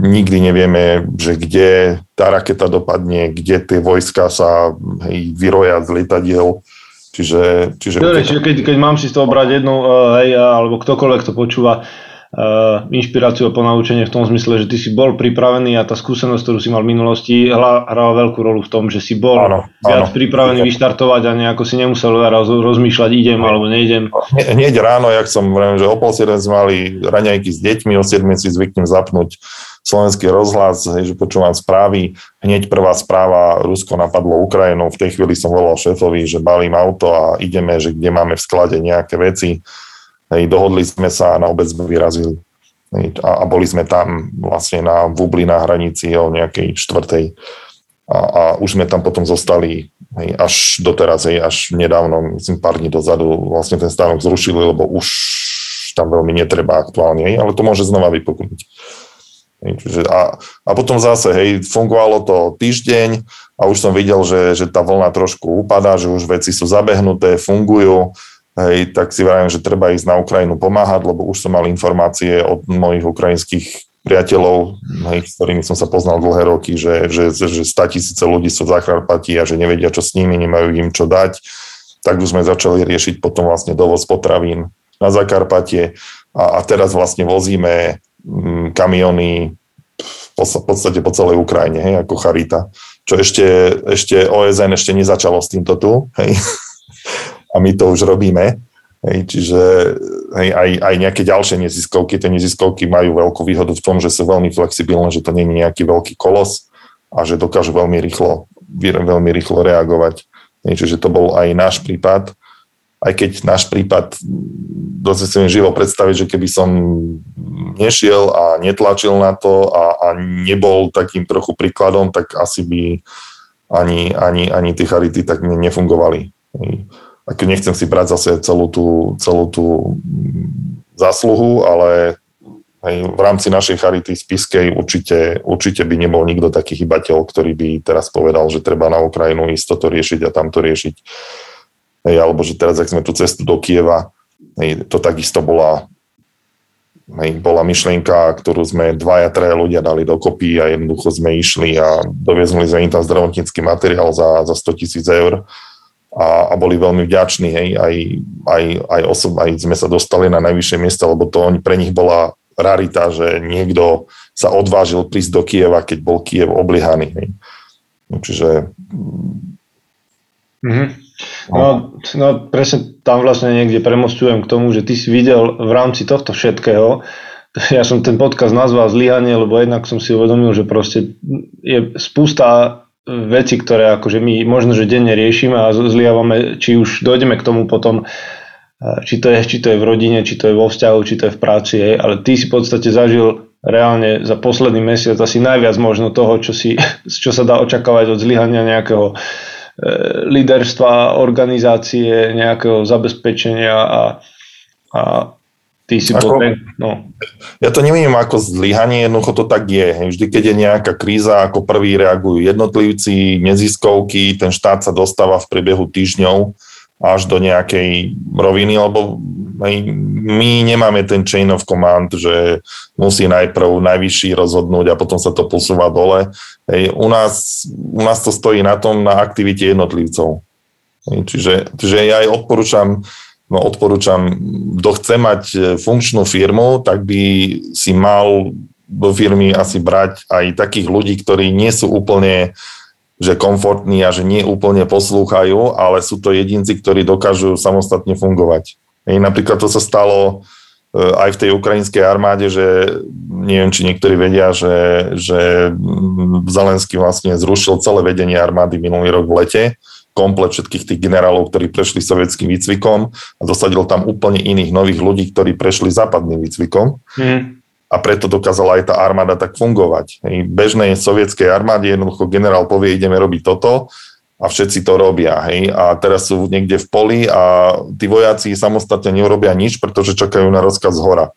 nikdy nevieme, že kde tá raketa dopadne, kde tie vojska sa hej, vyroja z lietadiel. Čiže, čiže... Dobre, čiže keď, keď mám si z toho brať jednu, eh, hej, alebo ktokoľvek to počúva, uh, inšpiráciu a ponaučenie v tom zmysle, že ty si bol pripravený a tá skúsenosť, ktorú si mal v minulosti, hrala veľkú rolu v tom, že si bol áno, viac áno. pripravený vyštartovať a nejako si nemusel roz, rozmýšľať, idem alebo nejdem. Hneď ráno, jak som vrejme, že o pol sme mali raňajky s deťmi, o 7 si zvyknem zapnúť slovenský rozhlas, že počúvam správy. Hneď prvá správa, Rusko napadlo Ukrajinu, v tej chvíli som volal šéfovi, že balím auto a ideme, že kde máme v sklade nejaké veci Hej, dohodli sme sa a na obec sme vyrazili. A, a boli sme tam vlastne na Vubli na hranici o nejakej štvrtej. A, a už sme tam potom zostali hej, až doteraz, hej, až nedávno, myslím pár dní dozadu, vlastne ten stánok zrušili, lebo už tam veľmi netreba aktuálne, hej, ale to môže znova vypuknúť. A, a potom zase, hej, fungovalo to týždeň a už som videl, že, že tá vlna trošku upadá, že už veci sú zabehnuté, fungujú, hej, tak si vravím, že treba ísť na Ukrajinu pomáhať, lebo už som mal informácie od mojich ukrajinských priateľov, hej, s ktorými som sa poznal dlhé roky, že, že, že 100 tisíce ľudí sú v Zakarpatí a že nevedia, čo s nimi, nemajú im čo dať. Tak už sme začali riešiť potom vlastne dovoz potravín na Zakarpatie a, a teraz vlastne vozíme kamiony v podstate po celej Ukrajine, hej, ako Charita. Čo ešte, ešte OSN ešte nezačalo s týmto tu, hej a my to už robíme. Hej, čiže hej, aj, aj nejaké ďalšie neziskovky, tie neziskovky majú veľkú výhodu v tom, že sú veľmi flexibilné, že to nie je nejaký veľký kolos a že dokážu veľmi rýchlo, veľmi rýchlo reagovať. Hej, čiže to bol aj náš prípad, aj keď náš prípad, dosť si mi živo predstaviť, že keby som nešiel a netlačil na to a, a nebol takým trochu príkladom, tak asi by ani, ani, ani tie charity tak nefungovali. Ako nechcem si brať zase celú tú, celú tú zásluhu, ale hej, v rámci našej charity spiskej určite, určite by nebol nikto taký chybateľ, ktorý by teraz povedal, že treba na Ukrajinu ísť toto riešiť a tamto riešiť. Hej, alebo že teraz, ak sme tú cestu do Kieva, hej, to takisto bola, hej, bola myšlienka, ktorú sme dvaja, traja ľudia dali dokopy a jednoducho sme išli a doviezli sme im tam zdravotnícky materiál za, za 100 tisíc eur a, a boli veľmi vďační, hej, aj, aj, aj, osob, aj sme sa dostali na najvyššie miesta, lebo to pre nich bola rarita, že niekto sa odvážil prísť do Kieva, keď bol Kiev oblihaný. Hej. Čiže... Mm-hmm. No, no. presne tam vlastne niekde premostujem k tomu, že ty si videl v rámci tohto všetkého, ja som ten podcast nazval Zlyhanie, lebo jednak som si uvedomil, že proste je spústa veci, ktoré akože my možno, že denne riešime a zliavame, či už dojdeme k tomu potom, či to, je, či to je v rodine, či to je vo vzťahu, či to je v práci, hej, ale ty si v podstate zažil reálne za posledný mesiac asi najviac možno toho, čo, si, čo sa dá očakávať od zlyhania nejakého e, líderstva, organizácie, nejakého zabezpečenia a, a Ty si ako, bol no. Ja to neviem ako zlyhanie, jednoducho to tak je. Vždy, keď je nejaká kríza, ako prvý reagujú jednotlivci, neziskovky, ten štát sa dostáva v priebehu týždňov až do nejakej roviny, lebo my nemáme ten chain of command, že musí najprv najvyšší rozhodnúť a potom sa to posúva dole. Hej, u, nás, u nás to stojí na tom, na aktivite jednotlivcov. Hej, čiže, čiže ja aj odporúčam no odporúčam, kto chce mať e, funkčnú firmu, tak by si mal do firmy asi brať aj takých ľudí, ktorí nie sú úplne že komfortní a že nie úplne poslúchajú, ale sú to jedinci, ktorí dokážu samostatne fungovať. I napríklad to sa stalo e, aj v tej ukrajinskej armáde, že neviem, či niektorí vedia, že, že Zelenský vlastne zrušil celé vedenie armády minulý rok v lete komplet všetkých tých generálov, ktorí prešli sovietským výcvikom a dosadil tam úplne iných nových ľudí, ktorí prešli západným výcvikom. Mm. A preto dokázala aj tá armáda tak fungovať. Hej. Bežnej sovietskej armáde jednoducho generál povie, ideme robiť toto a všetci to robia. Hej. A teraz sú niekde v poli a tí vojaci samostatne neurobia nič, pretože čakajú na rozkaz z hora.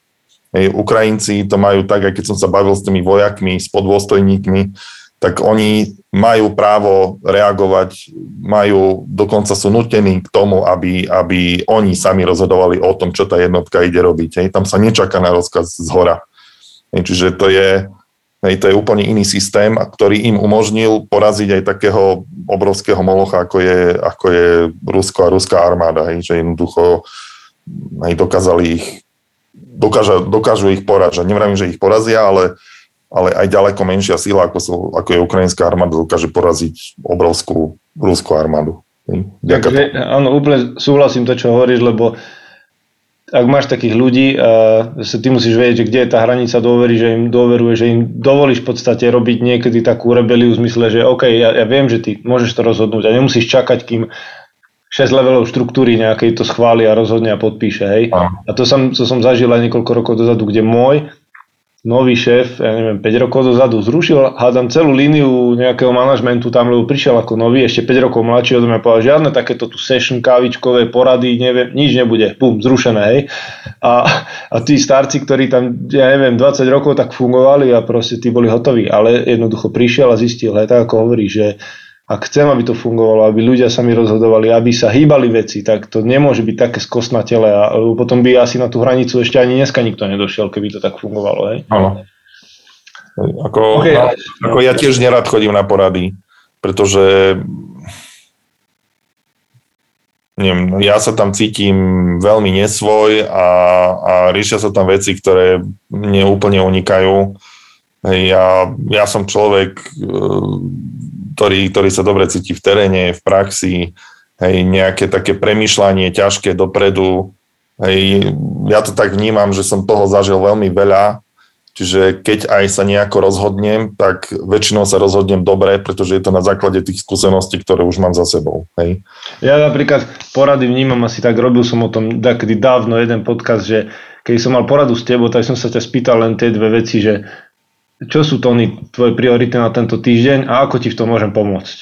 Hej. Ukrajinci to majú tak, aj keď som sa bavil s tými vojakmi, s podôstojníkmi, tak oni majú právo reagovať, majú, dokonca sú nutení k tomu, aby, aby oni sami rozhodovali o tom, čo tá jednotka ide robiť. Hej. Tam sa nečaká na rozkaz z hora. Čiže to je, hej, to je úplne iný systém, ktorý im umožnil poraziť aj takého obrovského molocha, ako je, ako je Rusko a ruská armáda. Hej. Že jednoducho hej, dokázali ich, dokážu, dokážu ich poražať. Nevravím, že ich porazia, ale ale aj ďaleko menšia sila, ako, sú, ako je ukrajinská armáda, dokáže poraziť obrovskú ruskú armádu. Takže, áno, úplne súhlasím to, čo hovoríš, lebo ak máš takých ľudí, uh, ty musíš vedieť, že kde je tá hranica dôvery, že im dôveruje, že im dovolíš v podstate robiť niekedy takú rebeliu v zmysle, že OK, ja, ja viem, že ty môžeš to rozhodnúť a nemusíš čakať, kým 6 levelov štruktúry nejakej to schváli a rozhodne a podpíše. Hej? A to som, to som zažil aj niekoľko rokov dozadu, kde môj nový šéf, ja neviem, 5 rokov dozadu zrušil, hádam celú líniu nejakého manažmentu tam, lebo prišiel ako nový, ešte 5 rokov mladší od mňa povedal, žiadne takéto tu session kávičkové porady, neviem, nič nebude, bum, zrušené, hej. A, a tí starci, ktorí tam, ja neviem, 20 rokov tak fungovali a proste tí boli hotoví, ale jednoducho prišiel a zistil, hej, tak ako hovorí, že ak chcem, aby to fungovalo, aby ľudia sami rozhodovali, aby sa hýbali veci, tak to nemôže byť také skosnatele a potom by asi na tú hranicu ešte ani dneska nikto nedošiel, keby to tak fungovalo. Hej? Áno. Ako, okay. na, ako ja tiež nerad chodím na porady, pretože neviem, ja sa tam cítim veľmi nesvoj a, a riešia sa tam veci, ktoré mne úplne unikajú. Ja, ja som človek, ktorý, ktorý sa dobre cíti v teréne, v praxi, hej, nejaké také premyšľanie ťažké dopredu. Hej, ja to tak vnímam, že som toho zažil veľmi veľa, čiže keď aj sa nejako rozhodnem, tak väčšinou sa rozhodnem dobre, pretože je to na základe tých skúseností, ktoré už mám za sebou. Hej. Ja napríklad porady vnímam asi tak, robil som o tom takedy dávno jeden podcast, že keď som mal poradu s tebou, tak som sa ťa spýtal len tie dve veci, že čo sú Tony tvoje priority na tento týždeň a ako ti v tom môžem pomôcť?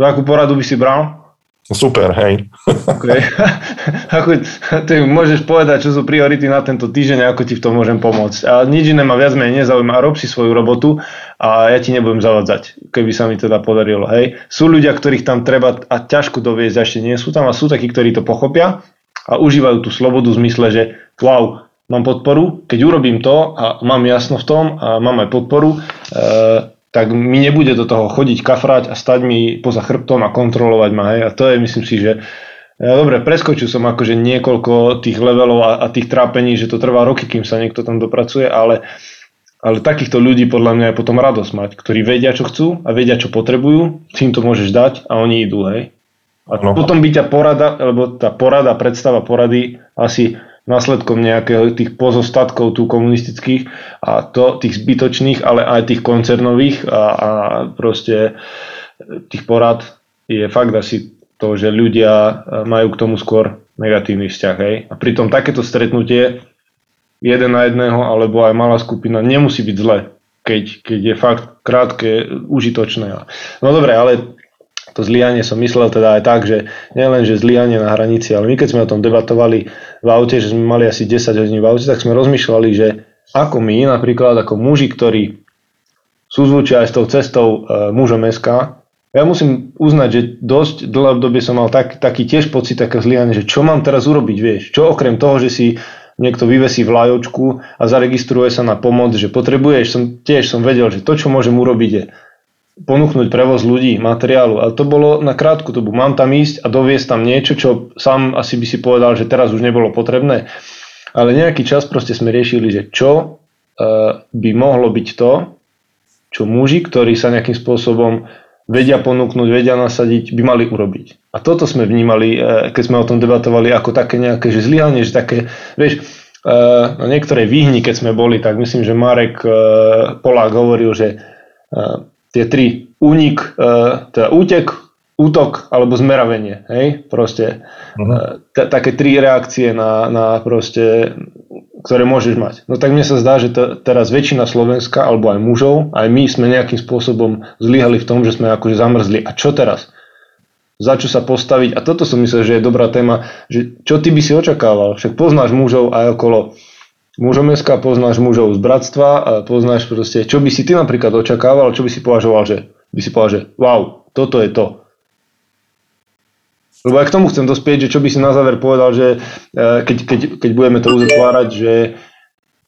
To akú poradu by si bral? Super, hej. Okay. ako, ty môžeš povedať, čo sú priority na tento týždeň a ako ti v tom môžem pomôcť. A nič iné ma viac menej nezaujíma. Rob si svoju robotu a ja ti nebudem zavadzať, keby sa mi teda podarilo. Hej. Sú ľudia, ktorých tam treba a ťažko doviezť, ešte nie sú tam a sú takí, ktorí to pochopia a užívajú tú slobodu v zmysle, že wow, mám podporu, keď urobím to a mám jasno v tom a mám aj podporu, e, tak mi nebude do toho chodiť, kafrať a stať mi poza chrbtom a kontrolovať ma. Hej. A to je, myslím si, že ja, dobre, preskočil som akože niekoľko tých levelov a, a tých trápení, že to trvá roky, kým sa niekto tam dopracuje, ale, ale takýchto ľudí podľa mňa je potom radosť mať, ktorí vedia, čo chcú a vedia, čo potrebujú, tým to môžeš dať a oni idú, hej. A no. potom by ťa porada, lebo tá porada, predstava porady asi následkom nejakého tých pozostatkov tu komunistických a to tých zbytočných, ale aj tých koncernových a, a proste tých porad je fakt asi to, že ľudia majú k tomu skôr negatívny vzťah. Hej? A pritom takéto stretnutie jeden na jedného alebo aj malá skupina nemusí byť zle, keď, keď je fakt krátke, užitočné. No dobre, ale to zlyhanie som myslel teda aj tak, že nielen, že zlyhanie na hranici, ale my keď sme o tom debatovali v aute, že sme mali asi 10 hodín v aute, tak sme rozmýšľali, že ako my, napríklad ako muži, ktorí súzvučia aj s tou cestou e, mužom SK, ja musím uznať, že dosť dlhé obdobie som mal tak, taký tiež pocit, také zlyhanie, že čo mám teraz urobiť, vieš, čo okrem toho, že si niekto vyvesí vlajočku a zaregistruje sa na pomoc, že potrebuješ, som, tiež som vedel, že to, čo môžem urobiť je ponúknuť prevoz ľudí, materiálu. Ale to bolo na krátku dobu. Mám tam ísť a doviesť tam niečo, čo sám asi by si povedal, že teraz už nebolo potrebné. Ale nejaký čas proste sme riešili, že čo uh, by mohlo byť to, čo muži, ktorí sa nejakým spôsobom vedia ponúknuť, vedia nasadiť, by mali urobiť. A toto sme vnímali, uh, keď sme o tom debatovali, ako také nejaké že zlyhanie, že také, vieš, uh, na niektorej výhni, keď sme boli, tak myslím, že Marek Polák hovoril, že tie tri únik, uh, teda útek, útok alebo zmeravenie, hej, proste uh-huh. t- také tri reakcie na, na proste ktoré môžeš mať. No tak mne sa zdá, že to, teraz väčšina Slovenska, alebo aj mužov, aj my sme nejakým spôsobom zlyhali v tom, že sme akože zamrzli. A čo teraz? za čo sa postaviť. A toto som myslel, že je dobrá téma, že čo ty by si očakával. Však poznáš mužov aj okolo mužom SK, poznáš mužov z bratstva, a poznáš proste, čo by si ty napríklad očakával, čo by si považoval, že by si povedal, že wow, toto je to. Lebo aj k tomu chcem dospieť, že čo by si na záver povedal, že e, keď, keď, keď budeme to uzatvárať, že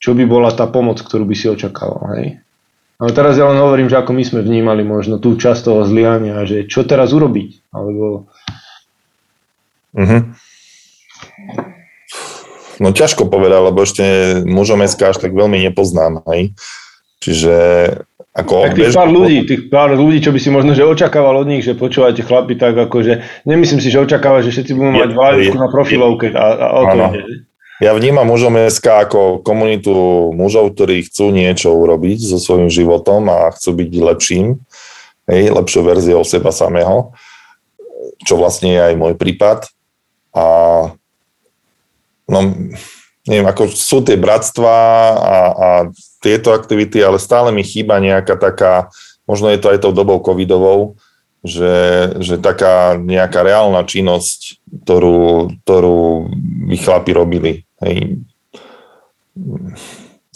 čo by bola tá pomoc, ktorú by si očakával. Hej? Ale teraz ja len hovorím, že ako my sme vnímali možno tú časť toho zlyhania, že čo teraz urobiť, alebo... Uh-huh. No ťažko povedať, lebo ešte mužom SK až tak veľmi nepoznám, hej. Čiže ako tak tých pár ľudí, tých pár ľudí, čo by si možno že očakával od nich, že počúvate chlapi tak akože, nemyslím si, že očakáva, že všetci budú mať vlajku na profilovke a, a o to ide. Ja vnímam mužom SK ako komunitu mužov, ktorí chcú niečo urobiť so svojím životom a chcú byť lepším, hej, lepšou verziou seba samého, čo vlastne je aj môj prípad. A no, neviem, ako sú tie bratstva a, a tieto aktivity, ale stále mi chýba nejaká taká, možno je to aj tou dobou covidovou, že, že taká nejaká reálna činnosť, ktorú, ktorú by chlapi robili. Hej.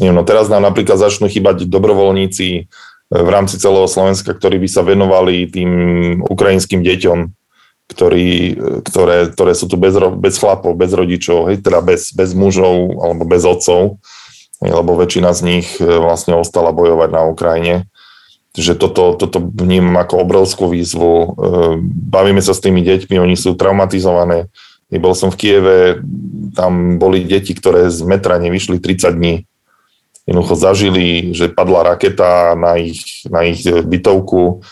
Neviem, no teraz nám napríklad začnú chýbať dobrovoľníci v rámci celého Slovenska, ktorí by sa venovali tým ukrajinským deťom, ktorí, e, ktoré, ktoré sú tu bez, bez chlapov, bez rodičov, hej, teda bez, bez mužov alebo bez otcov, lebo väčšina z nich e, vlastne ostala bojovať na Ukrajine že toto, toto vnímam ako obrovskú výzvu. E, bavíme sa s tými deťmi, oni sú traumatizované. Bol som v Kieve, tam boli deti, ktoré z metra nevyšli 30 dní. Jednoducho zažili, že padla raketa na ich, na ich bytovku.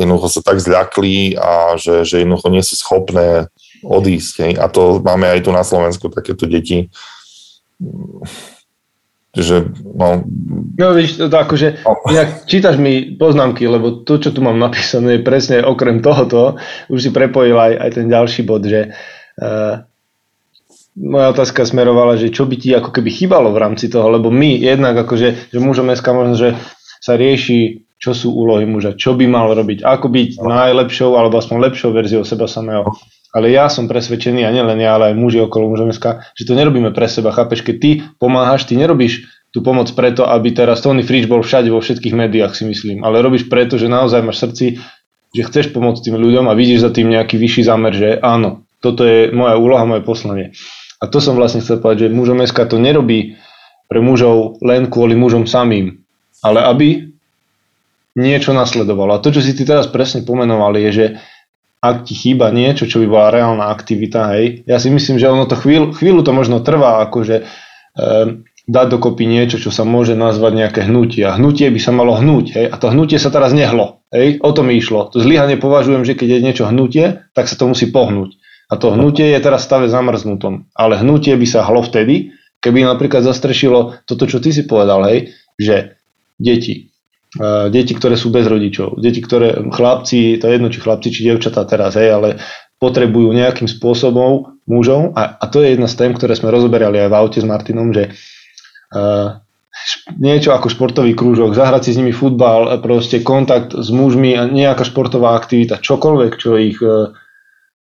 Jednoducho sa tak zľakli a že, že jednoducho nie sú schopné odísť. A to máme aj tu na Slovensku, takéto deti. Čiže, no... No vidíš, to, to akože, inak čítaš mi poznámky, lebo to, čo tu mám napísané, je presne okrem tohoto, už si prepojil aj, aj ten ďalší bod, že uh, moja otázka smerovala, že čo by ti ako keby chýbalo v rámci toho, lebo my jednak akože, že mužom dneska možno, že sa rieši, čo sú úlohy muža, čo by mal robiť, ako byť najlepšou alebo aspoň lepšou verziou seba samého. Ale ja som presvedčený, a nielen ja, ale aj muži okolo mužovska, že to nerobíme pre seba. Chápeš, keď ty pomáhaš, ty nerobíš tú pomoc preto, aby teraz Tony Fridge bol všade vo všetkých médiách, si myslím. Ale robíš preto, že naozaj máš srdci, že chceš pomôcť tým ľuďom a vidíš za tým nejaký vyšší zámer, že áno, toto je moja úloha, moje poslanie. A to som vlastne chcel povedať, že mužom SK to nerobí pre mužov len kvôli mužom samým, ale aby niečo nasledovalo. A to, čo si ty teraz presne pomenoval, je, že ak ti chýba niečo, čo by bola reálna aktivita, hej, ja si myslím, že ono to chvíľu, chvíľu to možno trvá, akože e, dať dokopy niečo, čo sa môže nazvať nejaké hnutie. A hnutie by sa malo hnúť, hej, a to hnutie sa teraz nehlo, hej, o tom išlo. To zlyhanie považujem, že keď je niečo hnutie, tak sa to musí pohnúť. A to hnutie je teraz stave zamrznutom. Ale hnutie by sa hlo vtedy, keby napríklad zastrešilo toto, čo ty si povedal, hej, že deti, deti, ktoré sú bez rodičov, deti, ktoré chlapci, to je jedno, či chlapci, či devčatá teraz, hej, ale potrebujú nejakým spôsobom mužov. A, a to je jedna z tém, ktoré sme rozoberali aj v aute s Martinom, že uh, niečo ako športový krúžok, zahrať si s nimi futbal, proste kontakt s mužmi a nejaká športová aktivita, čokoľvek, čo ich uh,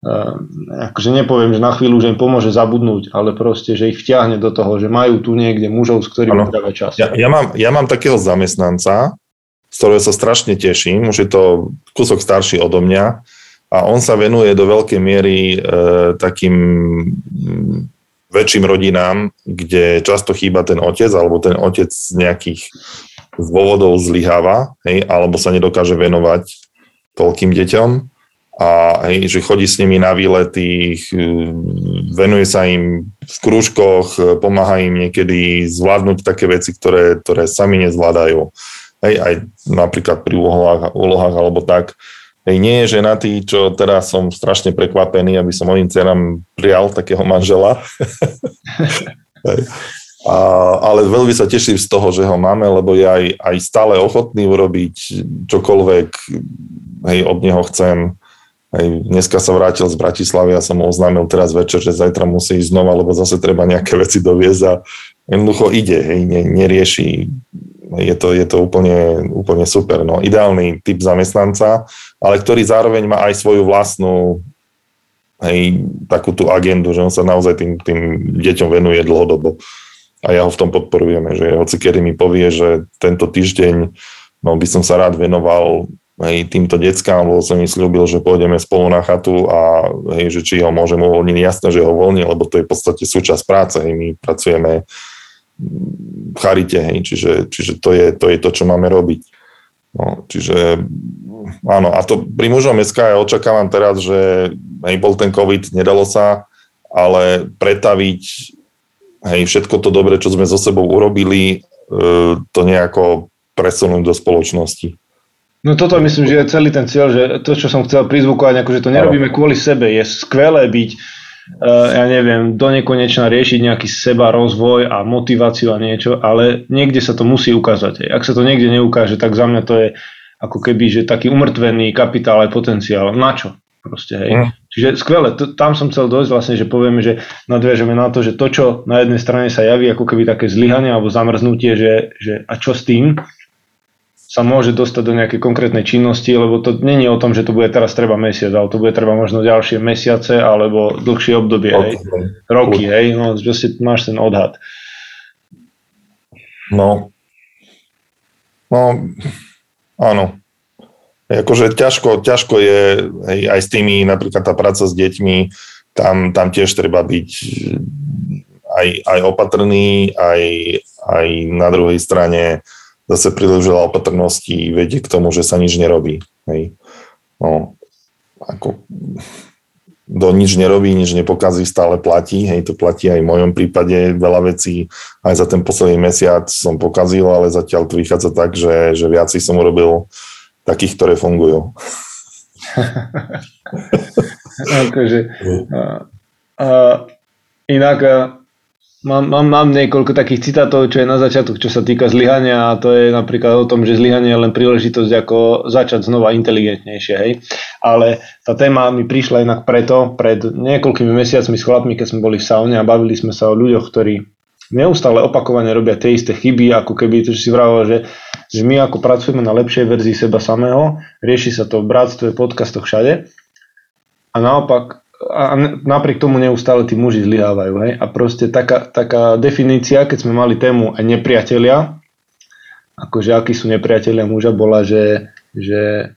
uh, akože nepoviem, že na chvíľu, že im pomôže zabudnúť, ale proste, že ich vtiahne do toho, že majú tu niekde mužov, s ktorými tráva čas. Ja, ja, mám, ja mám takého zamestnanca, z ktorého sa strašne teším. Už je to kúsok starší odo mňa a on sa venuje do veľkej miery e, takým mm, väčším rodinám, kde často chýba ten otec, alebo ten otec z nejakých dôvodov zlyháva, hej, alebo sa nedokáže venovať toľkým deťom a hej, že chodí s nimi na výlety, e, venuje sa im v krúžkoch, pomáha im niekedy zvládnuť také veci, ktoré, ktoré sami nezvládajú hej, aj napríklad pri úlohách, úlohách alebo tak. Hej, nie je ženatý, čo teraz som strašne prekvapený, aby som mojim dcerám prijal takého manžela. hej. A, ale veľmi sa teším z toho, že ho máme, lebo je aj, aj stále ochotný urobiť čokoľvek hej, od neho chcem. Aj dneska sa vrátil z Bratislavy a som mu oznámil teraz večer, že zajtra musí ísť znova, lebo zase treba nejaké veci doviezť a jednoducho ide, hej, ne, nerieši. Je to, je to úplne, úplne super. No, ideálny typ zamestnanca, ale ktorý zároveň má aj svoju vlastnú hej, takú tú agendu, že on sa naozaj tým, tým deťom venuje dlhodobo. A ja ho v tom podporujeme, že hoci kedy mi povie, že tento týždeň no, by som sa rád venoval hej, týmto deckám, lebo som mi slúbil, že pôjdeme spolu na chatu a hej, že či ho môžem uvoľniť, jasné, že ho uvoľní, lebo to je v podstate súčasť práce, hej, my pracujeme charite, hej, čiže, čiže to, je, to je to, čo máme robiť. No, čiže áno, a to pri mužom SK ja očakávam teraz, že hej, bol ten COVID, nedalo sa, ale pretaviť hej, všetko to dobre, čo sme so sebou urobili, e, to nejako presunúť do spoločnosti. No toto myslím, že je celý ten cieľ, že to, čo som chcel prizvukovať, že to nerobíme kvôli sebe. Je skvelé byť, ja neviem, do nekonečna riešiť nejaký seba rozvoj a motiváciu a niečo, ale niekde sa to musí ukázať. Ak sa to niekde neukáže, tak za mňa to je ako keby, že taký umrtvený kapitál aj potenciál. Na čo? Proste, hej. Mm. Čiže skvelé, to, tam som chcel dojsť vlastne, že povieme, že nadviažeme na to, že to, čo na jednej strane sa javí ako keby také zlyhanie alebo zamrznutie, že, že a čo s tým, sa môže dostať do nejakej konkrétnej činnosti, lebo to není o tom, že to bude teraz treba mesiac, ale to bude treba možno ďalšie mesiace alebo dlhšie obdobie, hej. roky, hej, no proste máš ten odhad. No, no, áno. Akože ťažko, ťažko je hej, aj s tými, napríklad tá práca s deťmi, tam, tam tiež treba byť aj, aj opatrný, aj, aj na druhej strane zase príliš veľa opatrností vedie k tomu, že sa nič nerobí. Hej. No, ako do nič nerobí, nič nepokazí, stále platí. Hej, to platí aj v mojom prípade. Veľa vecí aj za ten posledný mesiac som pokazil, ale zatiaľ to vychádza tak, že, že viac som urobil takých, ktoré fungujú. akože, a, a, inak Mám, mám, mám niekoľko takých citátov, čo je na začiatok, čo sa týka zlyhania a to je napríklad o tom, že zlyhanie je len príležitosť ako začať znova inteligentnejšie, hej. Ale tá téma mi prišla inak preto, pred niekoľkými mesiacmi s chlapmi, keď sme boli v saune a bavili sme sa o ľuďoch, ktorí neustále opakovane robia tie isté chyby, ako keby to, si vravel, že, že my ako pracujeme na lepšej verzii seba samého, rieši sa to v bratstve, podcastoch všade a naopak a napriek tomu neustále tí muži zlyhávajú. Hej? A proste taká, taká definícia, keď sme mali tému aj nepriatelia, akože akí sú nepriatelia muža, bola, že, že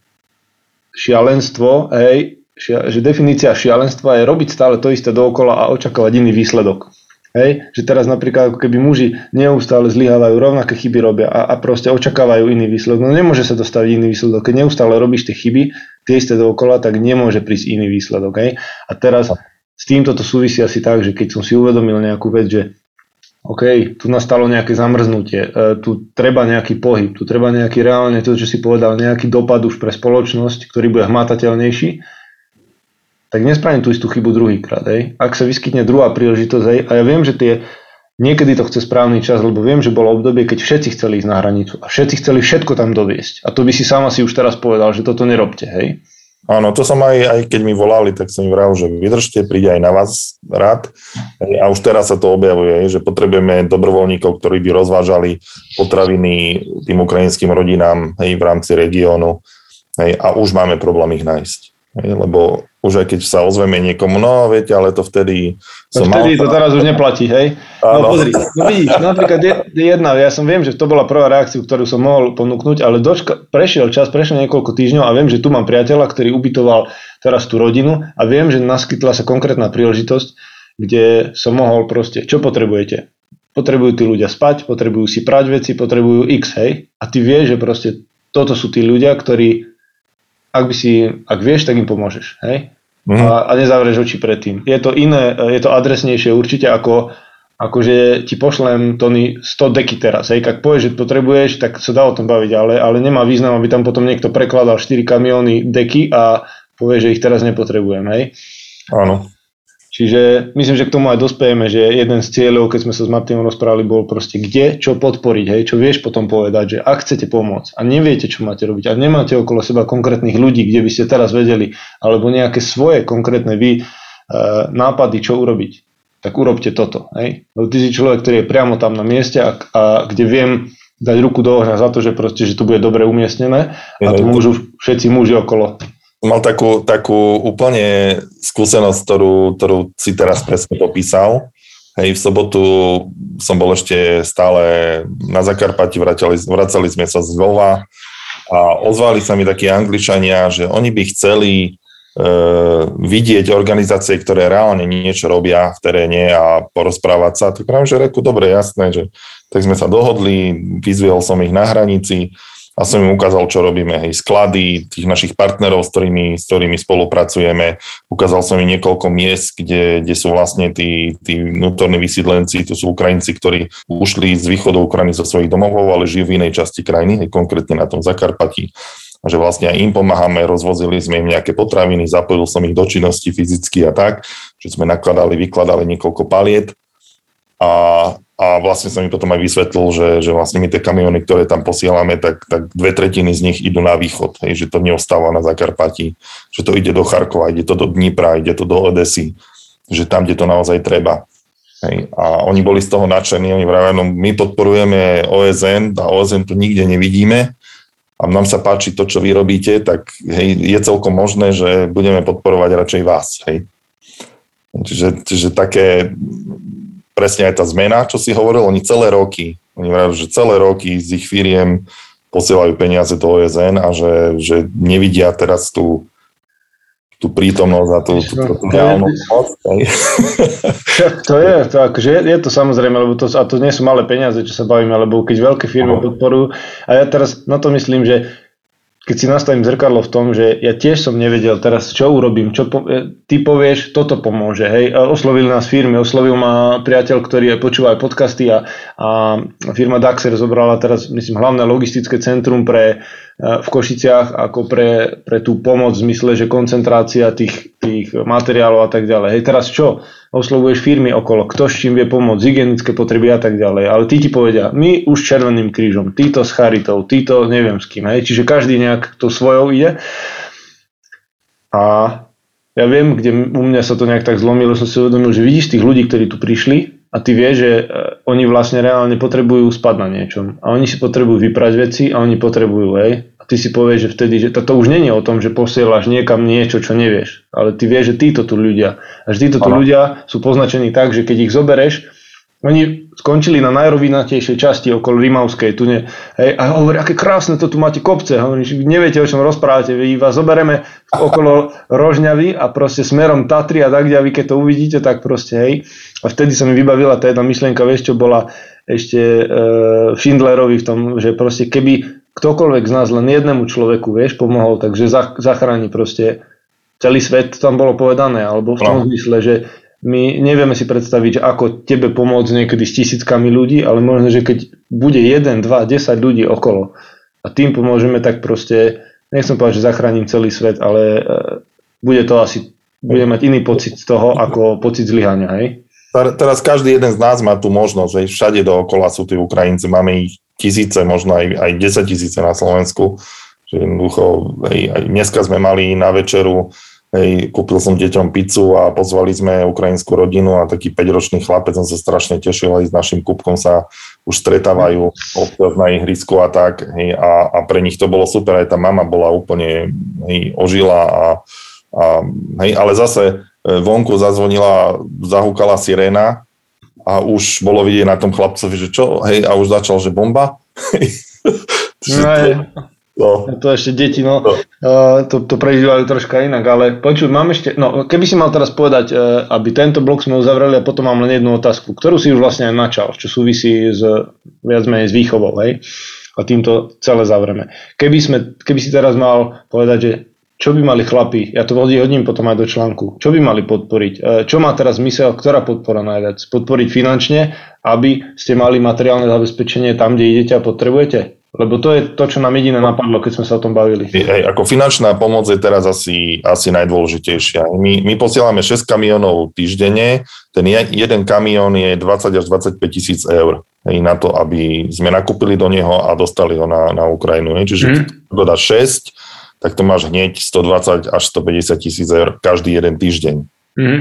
šialenstvo, hej, šia, že definícia šialenstva je robiť stále to isté dookola a očakávať iný výsledok. Hej? Že teraz napríklad ako keby muži neustále zlyhávajú, rovnaké chyby robia a, a proste očakávajú iný výsledok. No nemôže sa dostaviť iný výsledok. Keď neustále robíš tie chyby, tie isté dookola, tak nemôže prísť iný výsledok. Hej? A teraz s týmto to súvisí asi tak, že keď som si uvedomil nejakú vec, že OK, tu nastalo nejaké zamrznutie, e, tu treba nejaký pohyb, tu treba nejaký reálne, to, čo si povedal, nejaký dopad už pre spoločnosť, ktorý bude hmatateľnejší, tak nespravím tú istú chybu druhýkrát. Hej. Ak sa vyskytne druhá príležitosť, hej, a ja viem, že tie, niekedy to chce správny čas, lebo viem, že bolo obdobie, keď všetci chceli ísť na hranicu a všetci chceli všetko tam doviesť. A to by si sama si už teraz povedal, že toto nerobte. Hej. Áno, to som aj, aj keď mi volali, tak som im vral, že vydržte, príde aj na vás rád. A už teraz sa to objavuje, že potrebujeme dobrovoľníkov, ktorí by rozvážali potraviny tým ukrajinským rodinám hej, v rámci regiónu. Hej, a už máme problém ich nájsť. Hej, lebo už aj keď sa ozveme niekomu, no viete, ale to vtedy... Som vtedy mal... to teraz už neplatí, hej? No pozri, no vidíš, napríklad jedna, ja som viem, že to bola prvá reakcia, ktorú som mohol ponúknuť, ale dočka, prešiel čas, prešiel niekoľko týždňov a viem, že tu mám priateľa, ktorý ubytoval teraz tú rodinu a viem, že naskytla sa konkrétna príležitosť, kde som mohol proste, čo potrebujete? Potrebujú tí ľudia spať, potrebujú si prať veci, potrebujú X, hej? A ty vieš, že proste toto sú tí ľudia, ktorí ak by si, ak vieš, tak im pomôžeš, hej? Mm. A, a nezavrieš oči predtým. Je to iné, je to adresnejšie určite ako akože ti pošlem tony 100 deky teraz. Hej, ak povieš, že potrebuješ, tak sa dá o tom baviť, ale, ale nemá význam, aby tam potom niekto prekladal 4 kamióny deky a povie, že ich teraz nepotrebujem. Hej. Áno. Čiže myslím, že k tomu aj dospejeme, že jeden z cieľov, keď sme sa s Martinom rozprávali, bol proste kde, čo podporiť, hej, čo vieš potom povedať, že ak chcete pomôcť a neviete, čo máte robiť a nemáte okolo seba konkrétnych ľudí, kde by ste teraz vedeli, alebo nejaké svoje konkrétne vy e, nápady, čo urobiť, tak urobte toto. Hej. Lebo ty si človek, ktorý je priamo tam na mieste a, a kde viem dať ruku do ohňa za to, že, proste, že to bude dobre umiestnené a to môžu všetci muži okolo mal takú, takú úplne skúsenosť, ktorú, ktorú si teraz presne popísal. Hej, v sobotu som bol ešte stále na Zakarpati, vracali, vracali sme sa z Lvova a ozvali sa mi takí angličania, že oni by chceli e, vidieť organizácie, ktoré reálne niečo robia v teréne a porozprávať sa. Tak pravím, že reku, dobre, jasné, že tak sme sa dohodli, vyzvihol som ich na hranici, a som im ukázal, čo robíme, hej, sklady tých našich partnerov, s ktorými, s ktorými spolupracujeme. Ukázal som im niekoľko miest, kde, kde sú vlastne tí, tí vnútorní vysídlenci, to sú Ukrajinci, ktorí ušli z východu Ukrajiny zo svojich domovov, ale žijú v inej časti krajiny, hej, konkrétne na tom Zakarpatí. A že vlastne aj im pomáhame, rozvozili sme im nejaké potraviny, zapojil som ich do činnosti fyzicky a tak, že sme nakladali, vykladali niekoľko paliet. A a vlastne som mi potom aj vysvetlil, že, že vlastne my tie kamiony, ktoré tam posielame, tak, tak dve tretiny z nich idú na východ, hej, že to neostáva na Zakarpati, že to ide do Charkova, ide to do Dnipra, ide to do Odesy, že tam, kde to naozaj treba. Hej. A oni boli z toho nadšení, oni vravia, no my podporujeme OSN a OSN tu nikde nevidíme a nám sa páči to, čo vy robíte, tak hej, je celkom možné, že budeme podporovať radšej vás. Hej. Čiže, čiže také presne aj tá zmena, čo si hovoril, oni celé roky, oni hovoria, že celé roky z ich firiem posielajú peniaze do OSN a že, že nevidia teraz tú, tú prítomnosť a tú, tú, tú, tú reálnu moc. To je, to akože je, je to samozrejme, lebo to, a to nie sú malé peniaze, čo sa bavíme, lebo keď veľké firmy podporujú, a ja teraz na to myslím, že keď si nastavím zrkadlo v tom, že ja tiež som nevedel teraz, čo urobím, čo po, e, ty povieš, toto pomôže, hej, oslovili nás firmy, oslovil ma priateľ, ktorý aj počúva aj podcasty a, a firma Daxer zobrala teraz, myslím, hlavné logistické centrum pre v Košiciach ako pre, pre tú pomoc v zmysle, že koncentrácia tých, tých materiálov a tak ďalej. Hej, teraz čo? Oslovuješ firmy okolo, kto s čím vie pomôcť, hygienické potreby a tak ďalej. Ale ty ti povedia, my už Červeným krížom, títo s Charitou, títo neviem s kým. Hej. Čiže každý nejak to svojou ide. A ja viem, kde u mňa sa to nejak tak zlomilo, som si uvedomil, že vidíš tých ľudí, ktorí tu prišli a ty vieš, že e, oni vlastne reálne potrebujú spať na niečom. A oni si potrebujú vyprať veci a oni potrebujú, hej, ty si povieš, že vtedy, že to, to už není o tom, že posielaš niekam niečo, čo nevieš, ale ty vieš, že títo tu ľudia, a že títo tu ľudia sú poznačení tak, že keď ich zobereš, oni skončili na najrovinatejšej časti okolo Rimavskej, tu ne, hej, a hovorí, aké krásne to tu máte kopce, hovorí, neviete, o čom rozprávate, vy vás zobereme okolo Rožňavy a proste smerom Tatry a tak, a vy keď to uvidíte, tak proste, hej, a vtedy sa mi vybavila tá jedna myšlienka, vieš, čo bola ešte e, Schindlerovi v tom, že proste keby ktokoľvek z nás len jednému človeku, vieš, pomohol, takže zachráni proste celý svet, tam bolo povedané, alebo v tom no. zmysle, že my nevieme si predstaviť, ako tebe pomôcť niekedy s tisíckami ľudí, ale možno, že keď bude 1, 2, 10 ľudí okolo a tým pomôžeme, tak proste, nechcem povedať, že zachránim celý svet, ale uh, bude to asi, bude mať iný pocit z toho, ako pocit zlyhania, hej? Teraz každý jeden z nás má tú možnosť, že všade dookola sú tí Ukrajinci, máme ich tisíce, možno aj, aj 10 tisíce na Slovensku. Že jednoducho, aj, aj dneska sme mali na večeru, hej, kúpil som deťom pizzu a pozvali sme ukrajinskú rodinu a taký 5-ročný chlapec, som sa strašne tešil, aj s našim kúpkom sa už stretávajú občas na ihrisku a tak. Hej, a, a pre nich to bolo super, aj tá mama bola úplne hej, ožila a, a hej, ale zase e, vonku zazvonila, zahúkala siréna a už bolo vidieť na tom chlapcovi, že čo, hej, a už začal, že bomba. no, to, no. to ešte deti, no, no. Uh, to, to prežívajú troška inak, ale počuj, mám ešte, no, keby si mal teraz povedať, uh, aby tento blok sme uzavreli a potom mám len jednu otázku, ktorú si už vlastne aj načal, čo súvisí s, viac menej s výchovou, hej, a týmto celé zavreme. Keby, sme, keby si teraz mal povedať, že čo by mali chlapi, ja to hodím potom aj do článku, čo by mali podporiť, e, čo má teraz zmysel, ktorá podpora najviac, podporiť finančne, aby ste mali materiálne zabezpečenie tam, kde idete a potrebujete, Lebo to je to, čo nám jediné napadlo, keď sme sa o tom bavili. Hej, ako finančná pomoc je teraz asi, asi najdôležitejšia. My, my posielame 6 kamionov týždenne, ten jeden kamión je 20 až 25 tisíc eur hej, na to, aby sme nakúpili do neho a dostali ho na, na Ukrajinu. Hej. Čiže mm. keď 6, tak to máš hneď 120 až 150 tisíc eur každý jeden týždeň. Mm.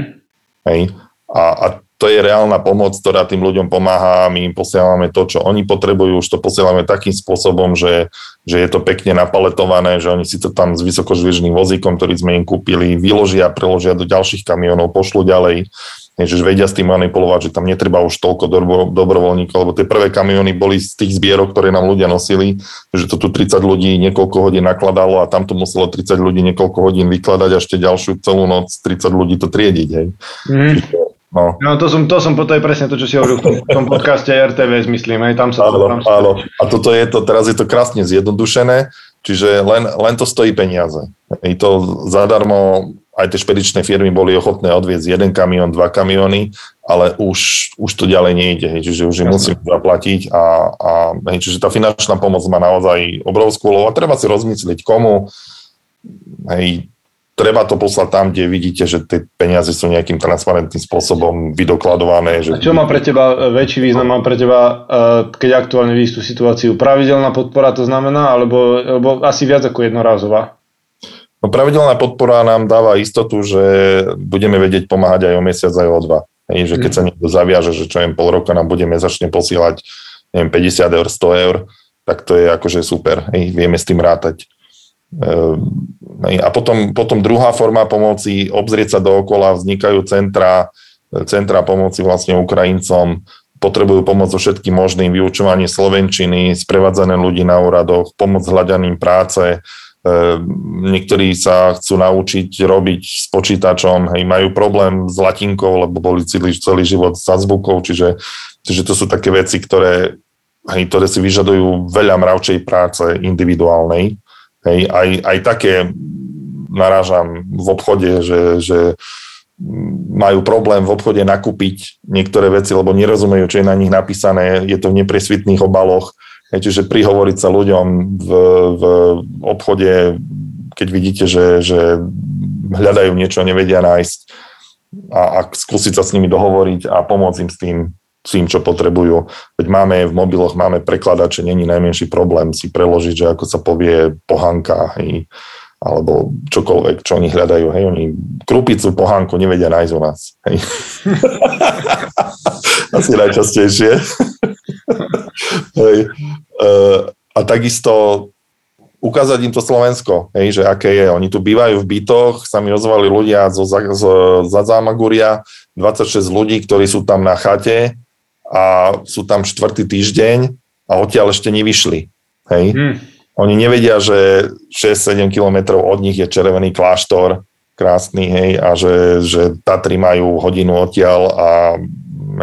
Hej. A, a to je reálna pomoc, ktorá tým ľuďom pomáha. My im posielame to, čo oni potrebujú, už to posielame takým spôsobom, že, že je to pekne napaletované, že oni si to tam s vysokožviežným vozíkom, ktorý sme im kúpili, vyložia, preložia do ďalších kamionov, pošlu ďalej. že vedia s tým manipulovať, že tam netreba už toľko dobrovoľníkov, lebo tie prvé kamiony boli z tých zbierok, ktoré nám ľudia nosili, že to tu 30 ľudí niekoľko hodín nakladalo a tam to muselo 30 ľudí niekoľko hodín vykladať a ešte ďalšiu celú noc 30 ľudí to triediť. Hej. Mm. No. no to som, to som, to je presne to, čo si hovoril v tom, v tom podcaste RTV, myslím, aj tam sa áno, tam sa... áno. A toto je to, teraz je to krásne zjednodušené, čiže len, len to stojí peniaze. Je to zadarmo, aj tie špedičné firmy boli ochotné odviezť jeden kamión, dva kamióny, ale už, už to ďalej nejde, hej, čiže už im musím zaplatiť a, a hej, čiže tá finančná pomoc má naozaj obrovskú úlohu a treba si rozmyslieť komu, hej, treba to poslať tam, kde vidíte, že tie peniaze sú nejakým transparentným spôsobom vydokladované. Že... A čo má pre teba e, väčší význam? Má pre teba, e, keď aktuálne vidíš tú situáciu, pravidelná podpora to znamená, alebo, alebo asi viac ako jednorázová? No, pravidelná podpora nám dáva istotu, že budeme vedieť pomáhať aj o mesiac, aj o dva. Hej, že keď mhm. sa niekto zaviaže, že čo jem pol roka nám bude mesačne posielať neviem, 50 eur, 100 eur, tak to je akože super. Hej, vieme s tým rátať. Ehm, a potom, potom druhá forma pomoci, obzrieť sa dookola, vznikajú centra, centra pomoci vlastne Ukrajincom, potrebujú pomoc so všetkým možným, vyučovanie slovenčiny, sprevádzané ľudí na úradoch, pomoc hľadaným práce, ehm, niektorí sa chcú naučiť robiť s počítačom, hej, majú problém s latinkou, lebo boli celý, celý život s azbukou, čiže, čiže to sú také veci, ktoré, hej, ktoré si vyžadujú veľa mravčej práce individuálnej Hej, aj, aj také narážam v obchode, že, že majú problém v obchode nakúpiť niektoré veci, lebo nerozumejú, čo je na nich napísané, je to v nepresvitných obaloch. Hej, čiže prihovoriť sa ľuďom v, v obchode, keď vidíte, že, že hľadajú niečo, nevedia nájsť a, a skúsiť sa s nimi dohovoriť a pomôcť im s tým, tým, čo potrebujú. Veď máme v mobiloch, máme prekladače, není najmenší problém si preložiť, že ako sa povie pohanka, hej, alebo čokoľvek, čo oni hľadajú. Hej, oni krupicu, pohánku nevedia nájsť u nás. Hej. Asi najčastejšie. hej. E, a takisto ukázať im to Slovensko, hej, že aké je. Oni tu bývajú v bytoch, sa mi ozvali ľudia zo, zo, zo Zazamaguria, 26 ľudí, ktorí sú tam na chate, a sú tam štvrtý týždeň a odtiaľ ešte nevyšli. Hej? Hmm. Oni nevedia, že 6-7 kilometrov od nich je červený kláštor, krásny, hej, a že, že Tatry majú hodinu odtiaľ a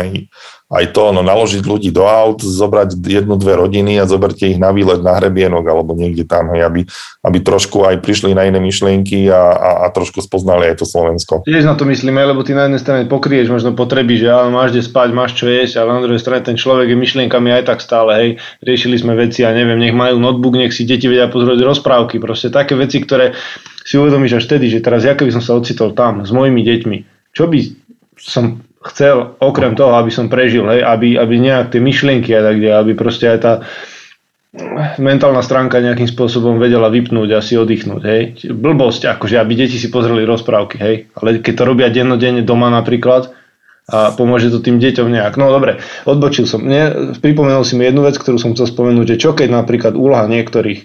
hej, aj to, no naložiť ľudí do aut, zobrať jednu, dve rodiny a zoberte ich na výlet na hrebienok alebo niekde tam, hej, aby, aby trošku aj prišli na iné myšlienky a, a, a trošku spoznali aj to Slovensko. Tiež na to myslíme, lebo ty na jednej strane pokrieš možno potreby, že ale máš kde spať, máš čo jesť, ale na druhej strane ten človek je myšlienkami aj tak stále, hej, riešili sme veci a neviem, nech majú notebook, nech si deti vedia pozrieť rozprávky, proste také veci, ktoré si uvedomíš až vtedy, že teraz ja keby som sa ocitol tam s mojimi deťmi, čo by som chcel okrem toho, aby som prežil, hej, aby, aby nejak tie myšlienky a tak aby proste aj tá mentálna stránka nejakým spôsobom vedela vypnúť a si oddychnúť, hej. Blbosť, akože aby deti si pozreli rozprávky, hej. Ale keď to robia dennodenne doma napríklad, a pomôže to tým deťom nejak. No dobre, odbočil som. Mne, pripomenul si mi jednu vec, ktorú som chcel spomenúť, že čo keď napríklad úloha niektorých,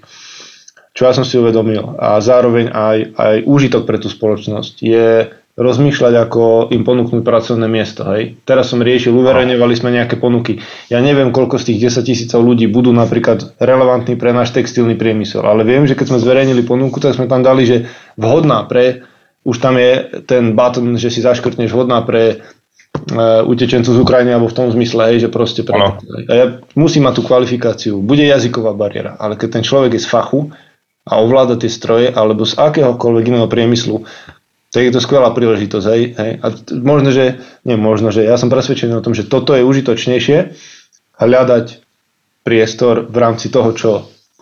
čo ja som si uvedomil, a zároveň aj, aj úžitok pre tú spoločnosť je rozmýšľať, ako im ponúknuť pracovné miesto. Hej. Teraz som riešil, uverejňovali sme nejaké ponuky. Ja neviem, koľko z tých 10 tisícov ľudí budú napríklad relevantní pre náš textilný priemysel, ale viem, že keď sme zverejnili ponuku, tak sme tam dali, že vhodná pre, už tam je ten button, že si zaškrtneš vhodná pre uh, utečencov z Ukrajiny alebo v tom zmysle, hej, že proste pre... A ja musím mať tú kvalifikáciu. Bude jazyková bariéra, ale keď ten človek je z fachu a ovláda tie stroje alebo z akéhokoľvek iného priemyslu, tak je to skvelá príležitosť. Hej, hej. A možno, že, nie možno, že ja som presvedčený o tom, že toto je užitočnejšie hľadať priestor v rámci toho, čo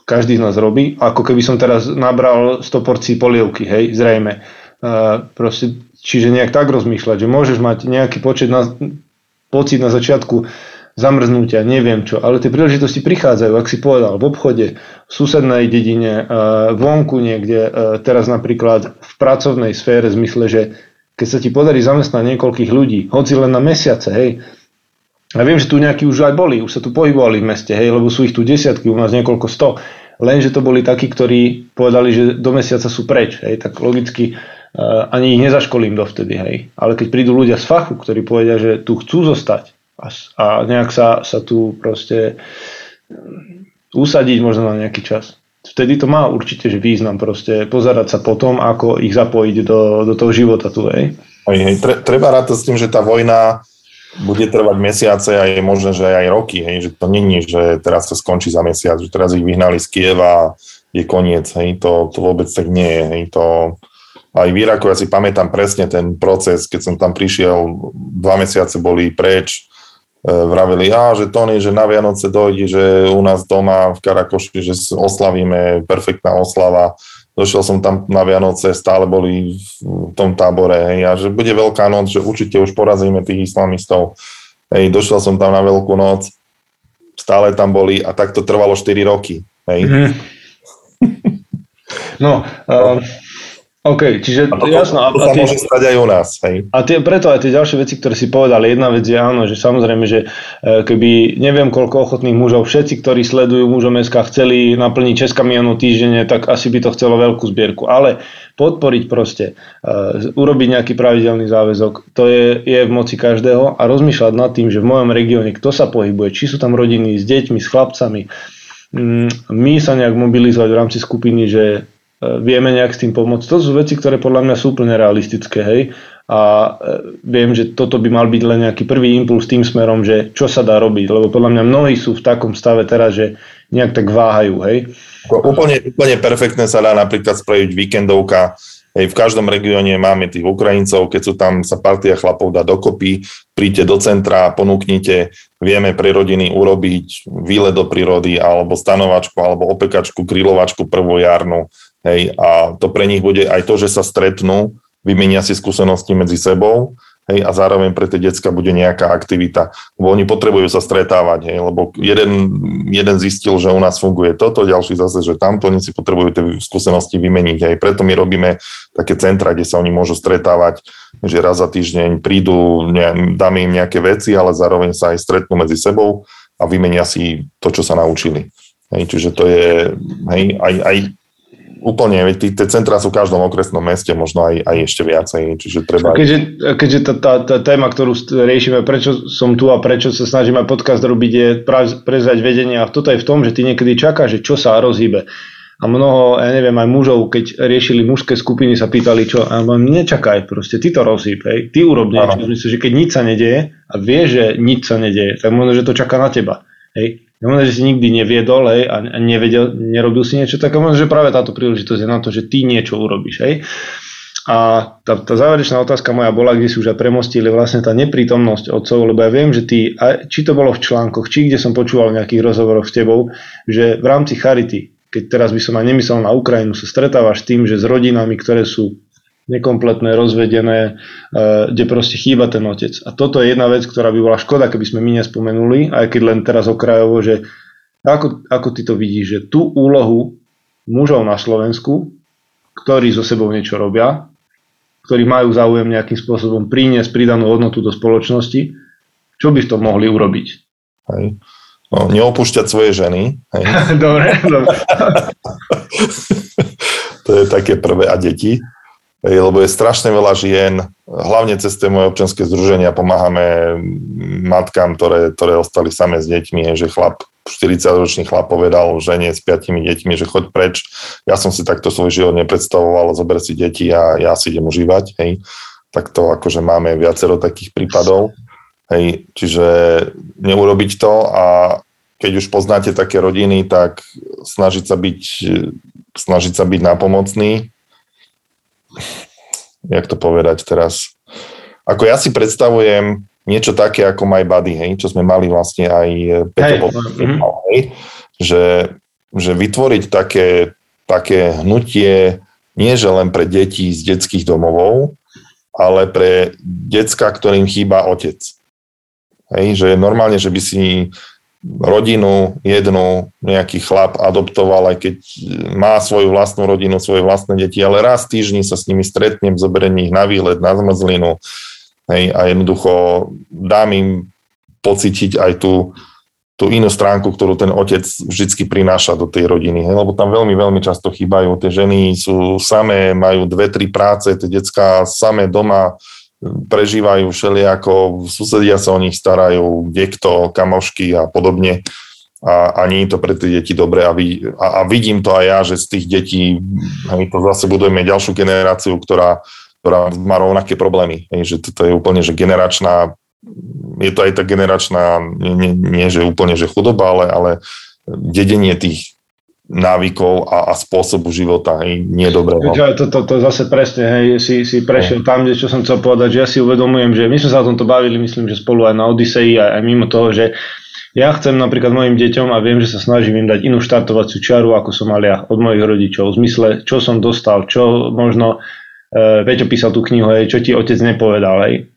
každý z nás robí, ako keby som teraz nabral 100 porcií polievky, hej, zrejme. Uh, proste, čiže nejak tak rozmýšľať, že môžeš mať nejaký počet na, pocit na začiatku zamrznutia, neviem čo, ale tie príležitosti prichádzajú, ak si povedal, v obchode, v susednej dedine, uh, vonku niekde, uh, teraz napríklad v pracovnej sfére, v zmysle, že keď sa ti podarí zamestnať niekoľkých ľudí, hoci len na mesiace, hej, a viem, že tu nejakí už aj boli, už sa tu pohybovali v meste, hej, lebo sú ich tu desiatky, u nás niekoľko sto. Lenže to boli takí, ktorí povedali, že do mesiaca sú preč, hej, tak logicky uh, ani ich nezaškolím dovtedy, hej. Ale keď prídu ľudia z fachu, ktorí povedia, že tu chcú zostať a, a nejak sa, sa tu proste usadiť možno na nejaký čas, vtedy to má určite že význam proste pozerať sa potom, ako ich zapojiť do, do toho života tu, hej. Hej, hej, treba rátať s tým, že tá vojna bude trvať mesiace a je možné, že aj roky, hej, že to není, že teraz sa skončí za mesiac, že teraz ich vyhnali z Kieva a je koniec, hej, to, to vôbec tak nie je, hej, to aj v Iraku ja si pamätám presne ten proces, keď som tam prišiel, dva mesiace boli preč, e, vravili, a že Tony, že na Vianoce dojde, že u nás doma v Karakoši, že oslavíme, perfektná oslava, došiel som tam na Vianoce, stále boli v tom tábore, hej, a že bude veľká noc, že určite už porazíme tých islamistov. Hej, došiel som tam na veľkú noc, stále tam boli a tak to trvalo 4 roky. Hej. Mm. No, uh, OK, čiže a to, jasno. A, to sa a tie, môže stať aj u nás. Hej. A tie, preto aj tie ďalšie veci, ktoré si povedali, jedna vec je áno, že samozrejme, že e, keby neviem koľko ochotných mužov, všetci, ktorí sledujú mužom SK, chceli naplniť 6 kamionov týždenne, tak asi by to chcelo veľkú zbierku. Ale podporiť proste, uh, urobiť nejaký pravidelný záväzok, to je, je v moci každého a rozmýšľať nad tým, že v mojom regióne kto sa pohybuje, či sú tam rodiny s deťmi, s chlapcami, mm, my sa nejak mobilizovať v rámci skupiny, že vieme nejak s tým pomôcť. To sú veci, ktoré podľa mňa sú úplne realistické, hej. A e, viem, že toto by mal byť len nejaký prvý impuls tým smerom, že čo sa dá robiť, lebo podľa mňa mnohí sú v takom stave teraz, že nejak tak váhajú, hej. Úplne, úplne perfektne sa dá napríklad spraviť víkendovka, Hej, v každom regióne máme tých Ukrajincov, keď sú tam sa partia chlapov dá dokopy, príďte do centra, ponúknite, vieme pre rodiny urobiť výlet do prírody, alebo stanovačku, alebo opekačku, grilovačku prvojarnú, Hej, a to pre nich bude aj to, že sa stretnú, vymenia si skúsenosti medzi sebou hej, a zároveň pre tie decka bude nejaká aktivita. Lebo oni potrebujú sa stretávať, hej, lebo jeden, jeden zistil, že u nás funguje toto, ďalší zase, že tamto, oni si potrebujú tie skúsenosti vymeniť. Hej. Preto my robíme také centra, kde sa oni môžu stretávať, že raz za týždeň prídu, ne, dáme im nejaké veci, ale zároveň sa aj stretnú medzi sebou a vymenia si to, čo sa naučili. Hej, čiže to je, hej, aj, aj Úplne, tie centrá sú v každom okresnom meste, možno aj, aj ešte viacej, čiže treba... Keďže, keďže tá, tá, tá téma, ktorú riešime, prečo som tu a prečo sa snažíme podcast robiť, je prezať vedenie a toto je v tom, že ty niekedy čakáš, že čo sa rozhýbe. A mnoho, ja neviem, aj mužov, keď riešili mužské skupiny, sa pýtali, čo, a nečakaj, proste, ty to rozhýb, hej, ty urob niečo. Myslím, že keď nič sa nedieje a vie, že nič sa nedieje, tak možno, že to čaká na teba. Hej. Možno, že si nikdy neviedol hej, a nevedel, nerobil si niečo, tak možno, že práve táto príležitosť je na to, že ty niečo urobíš. Hej. A tá, tá záverečná otázka moja bola, kde si už aj premostili vlastne tá neprítomnosť otcov, lebo ja viem, že ty, či to bolo v článkoch, či kde som počúval v nejakých rozhovoroch s tebou, že v rámci Charity, keď teraz by som aj nemyslel na Ukrajinu, sa stretávaš tým, že s rodinami, ktoré sú nekompletné, rozvedené, e, kde proste chýba ten otec. A toto je jedna vec, ktorá by bola škoda, keby sme my nespomenuli, aj keď len teraz okrajovo, že ako, ako ty to vidíš, že tú úlohu mužov na Slovensku, ktorí so sebou niečo robia, ktorí majú záujem nejakým spôsobom priniesť pridanú hodnotu do spoločnosti, čo by to mohli urobiť? Hej. No, neopúšťať svoje ženy. Hej. dobre, dobre. to je také prvé. A deti? Lebo je strašne veľa žien, hlavne cez tie moje občanské združenia pomáhame matkám, ktoré, ktoré ostali same s deťmi, že chlap, 40-ročný chlap povedal žene s piatimi deťmi, že choď preč. Ja som si takto svoj život nepredstavoval, zober si deti a ja si idem užívať. Hej. Tak to akože máme viacero takých prípadov. Hej. Čiže neurobiť to a keď už poznáte také rodiny, tak snažiť sa byť, snažiť sa byť napomocný, jak to povedať teraz, ako ja si predstavujem niečo také ako My Body, hej, čo sme mali vlastne aj Peťo hey. hej, že, že vytvoriť také, také hnutie nie že len pre deti z detských domovov, ale pre decka, ktorým chýba otec. Hej, že normálne, že by si rodinu, jednu, nejaký chlap adoptoval, aj keď má svoju vlastnú rodinu, svoje vlastné deti, ale raz týždni sa s nimi stretnem, zoberiem ich na výlet, na zmrzlinu hej, a jednoducho dám im pocítiť aj tú, tú inú stránku, ktorú ten otec vždy prináša do tej rodiny. Hej, lebo tam veľmi, veľmi často chýbajú. Tie ženy sú samé, majú dve, tri práce, tie detská samé doma prežívajú všelijako, susedia sa o nich starajú, kto, kamošky a podobne. A, a nie je to pre tie deti dobre a, vid, a, a vidím to aj ja, že z tých detí my to zase budujeme ďalšiu generáciu, ktorá, ktorá má rovnaké problémy. Hej, že toto je úplne že generačná, je to aj tá generačná, nie, nie, nie že úplne že chudoba, ale, ale dedenie tých návykov a, a spôsobu života, hej, nie dobré. No. To, to, to zase presne, hej, si, si prešiel no. tam, kde čo som chcel povedať, že ja si uvedomujem, že my sme sa o tomto bavili, myslím, že spolu aj na Odisei, aj, aj mimo toho, že ja chcem napríklad mojim deťom a viem, že sa snažím im dať inú štartovaciu čiaru, ako som mal ja od mojich rodičov, v zmysle, čo som dostal, čo možno, uh, Peťo písal tú knihu, hej, čo ti otec nepovedal, hej.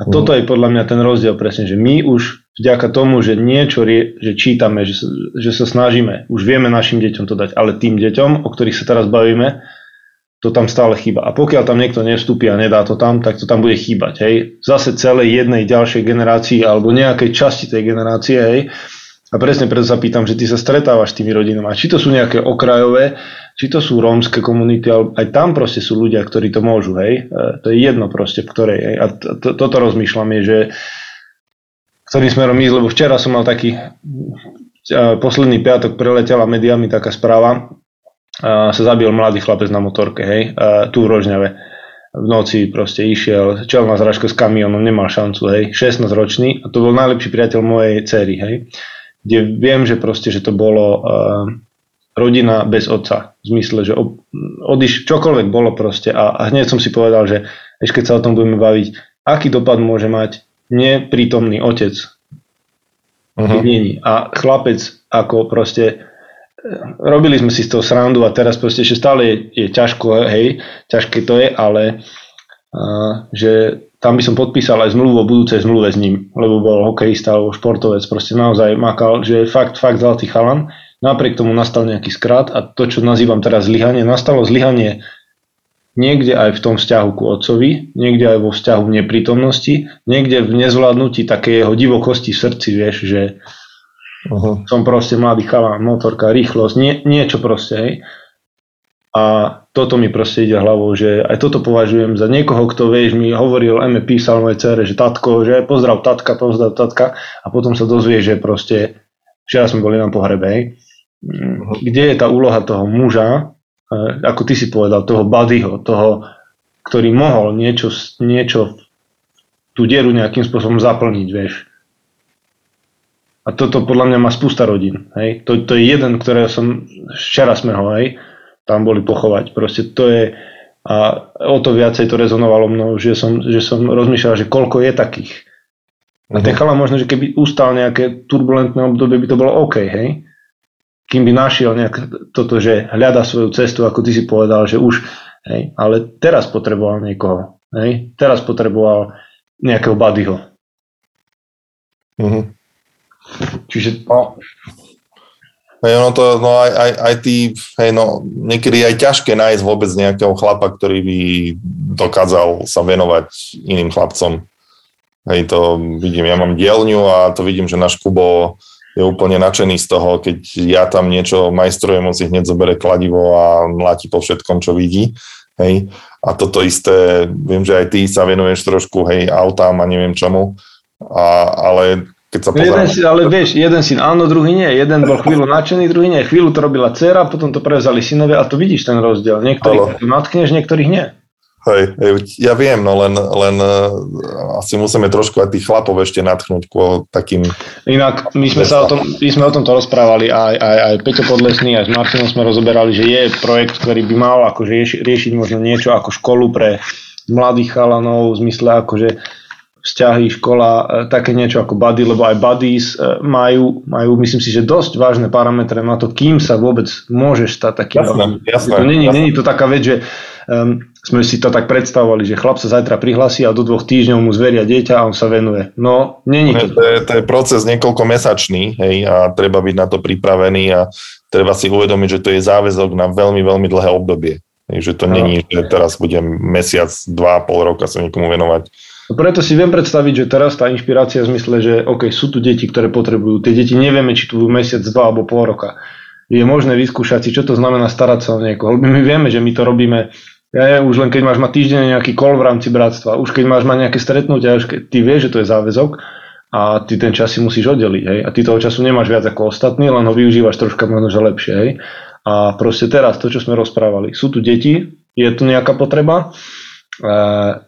A mm. toto je podľa mňa ten rozdiel presne, že my už vďaka tomu, že niečo že čítame, že že sa snažíme, už vieme našim deťom to dať, ale tým deťom, o ktorých sa teraz bavíme, to tam stále chýba. A pokiaľ tam niekto nevstúpi a nedá to tam, tak to tam bude chýbať. Hej. Zase celej jednej ďalšej generácii alebo nejakej časti tej generácie. Hej. A presne preto sa pýtam, že ty sa stretávaš s tými rodinami. Či to sú nejaké okrajové, či to sú rómske komunity, ale aj tam proste sú ľudia, ktorí to môžu. Hej. E, to je jedno proste, v ktorej. Hej. A to, toto rozmýšľam je, že ktorým smerom ísť, lebo včera som mal taký posledný piatok preletela mediami taká správa, sa zabil mladý chlapec na motorke, hej, tu v Rožňave. V noci proste išiel, čelná zražka s kamionom, nemal šancu, hej, 16 ročný a to bol najlepší priateľ mojej cery, hej, kde viem, že proste, že to bolo rodina bez otca, v zmysle, že odiš, čokoľvek bolo proste a, a hneď som si povedal, že ešte keď sa o tom budeme baviť, aký dopad môže mať neprítomný otec. Uh-huh. Není. A chlapec ako proste e, robili sme si z toho srandu a teraz proste ešte stále je, je ťažko, hej, ťažké to je, ale uh, že tam by som podpísal aj zmluvu o budúcej zmluve s ním, lebo bol hokejista alebo športovec, proste naozaj makal, že je fakt, fakt zlatý chalan. Napriek tomu nastal nejaký skrat a to, čo nazývam teraz zlyhanie, nastalo zlyhanie niekde aj v tom vzťahu ku otcovi, niekde aj vo vzťahu v neprítomnosti, niekde v nezvládnutí také jeho divokosti v srdci, vieš, že uh-huh. som proste mladý chalán, motorka, rýchlosť, nie, niečo proste, hej. A toto mi proste ide hlavou, že aj toto považujem za niekoho, kto, vieš, mi hovoril, Eme písal mojej cere, že tatko, že pozdrav tatka, pozdrav tatka a potom sa dozvie, že proste, včera sme boli na pohrebe, hej. Kde je tá úloha toho muža, ako ty si povedal, toho buddyho, toho, ktorý mohol niečo, niečo tú dieru nejakým spôsobom zaplniť, vieš. A toto podľa mňa má spústa rodín. Hej? To, to je jeden, ktorého som, včera sme ho, hej, tam boli pochovať. Proste to je, a o to viacej to rezonovalo mnou, že som, že som rozmýšľal, že koľko je takých. A ten mhm. chala možno, že keby ustal nejaké turbulentné obdobie, by to bolo OK, hej? Kým by našiel nejak toto, že hľada svoju cestu, ako ty si povedal, že už, hej, ale teraz potreboval niekoho, hej, teraz potreboval nejakého buddyho. Mm-hmm. Čiže... No. Hej, ono to, no aj, aj, aj tí, hej, no, niekedy aj ťažké nájsť vôbec nejakého chlapa, ktorý by dokázal sa venovať iným chlapcom. Hej, to vidím, ja mám dielňu a to vidím, že náš Kubo je úplne nadšený z toho, keď ja tam niečo majstrujem, on si hneď zobere kladivo a mláti po všetkom, čo vidí. Hej. A toto isté, viem, že aj ty sa venuješ trošku, hej, autám a neviem čomu, a, ale keď sa pozerám... Jeden si, ale vieš, jeden syn áno, druhý nie. Jeden bol chvíľu nadšený, druhý nie. Chvíľu to robila dcera, potom to prevzali synovia a to vidíš ten rozdiel. Niektorých natkneš, niektorých nie. Hej, ja viem, no len, len uh, asi musíme trošku aj tých chlapov ešte natchnúť ku takým... Inak my sme sa o tom, my sme o tomto rozprávali, aj, aj, aj Peťo Podlesný, aj s Martinom sme rozoberali, že je projekt, ktorý by mal akože rieši, riešiť možno niečo ako školu pre mladých chalanov, v zmysle akože vzťahy, škola, e, také niečo ako buddy, lebo aj buddies e, majú, majú, myslím si, že dosť vážne parametre na to, kým sa vôbec môžeš stať taký. Jasné, jasné, to není, jasné. není to taká vec, že um, sme si to tak predstavovali, že chlap sa zajtra prihlasí a do dvoch týždňov mu zveria dieťa a on sa venuje. No, není to. To je, to je proces niekoľko mesačný hej, a treba byť na to pripravený a treba si uvedomiť, že to je záväzok na veľmi, veľmi dlhé obdobie. Hej, že to no. není, že teraz budem mesiac, dva, pol roka sa niekomu venovať. No preto si viem predstaviť, že teraz tá inšpirácia v zmysle, že OK, sú tu deti, ktoré potrebujú. Tie deti nevieme, či tu mesiac, dva alebo pol roka. Je možné vyskúšať si, čo to znamená starať sa o niekoho. My vieme, že my to robíme ja, už len keď máš ma týždeň nejaký kol v rámci bratstva, už keď máš ma nejaké stretnutia, už keď ty vieš, že to je záväzok a ty ten čas si musíš oddeliť, hej, a ty toho času nemáš viac ako ostatní, len ho využívaš troška možno, že lepšie, hej. A proste teraz to, čo sme rozprávali, sú tu deti, je tu nejaká potreba,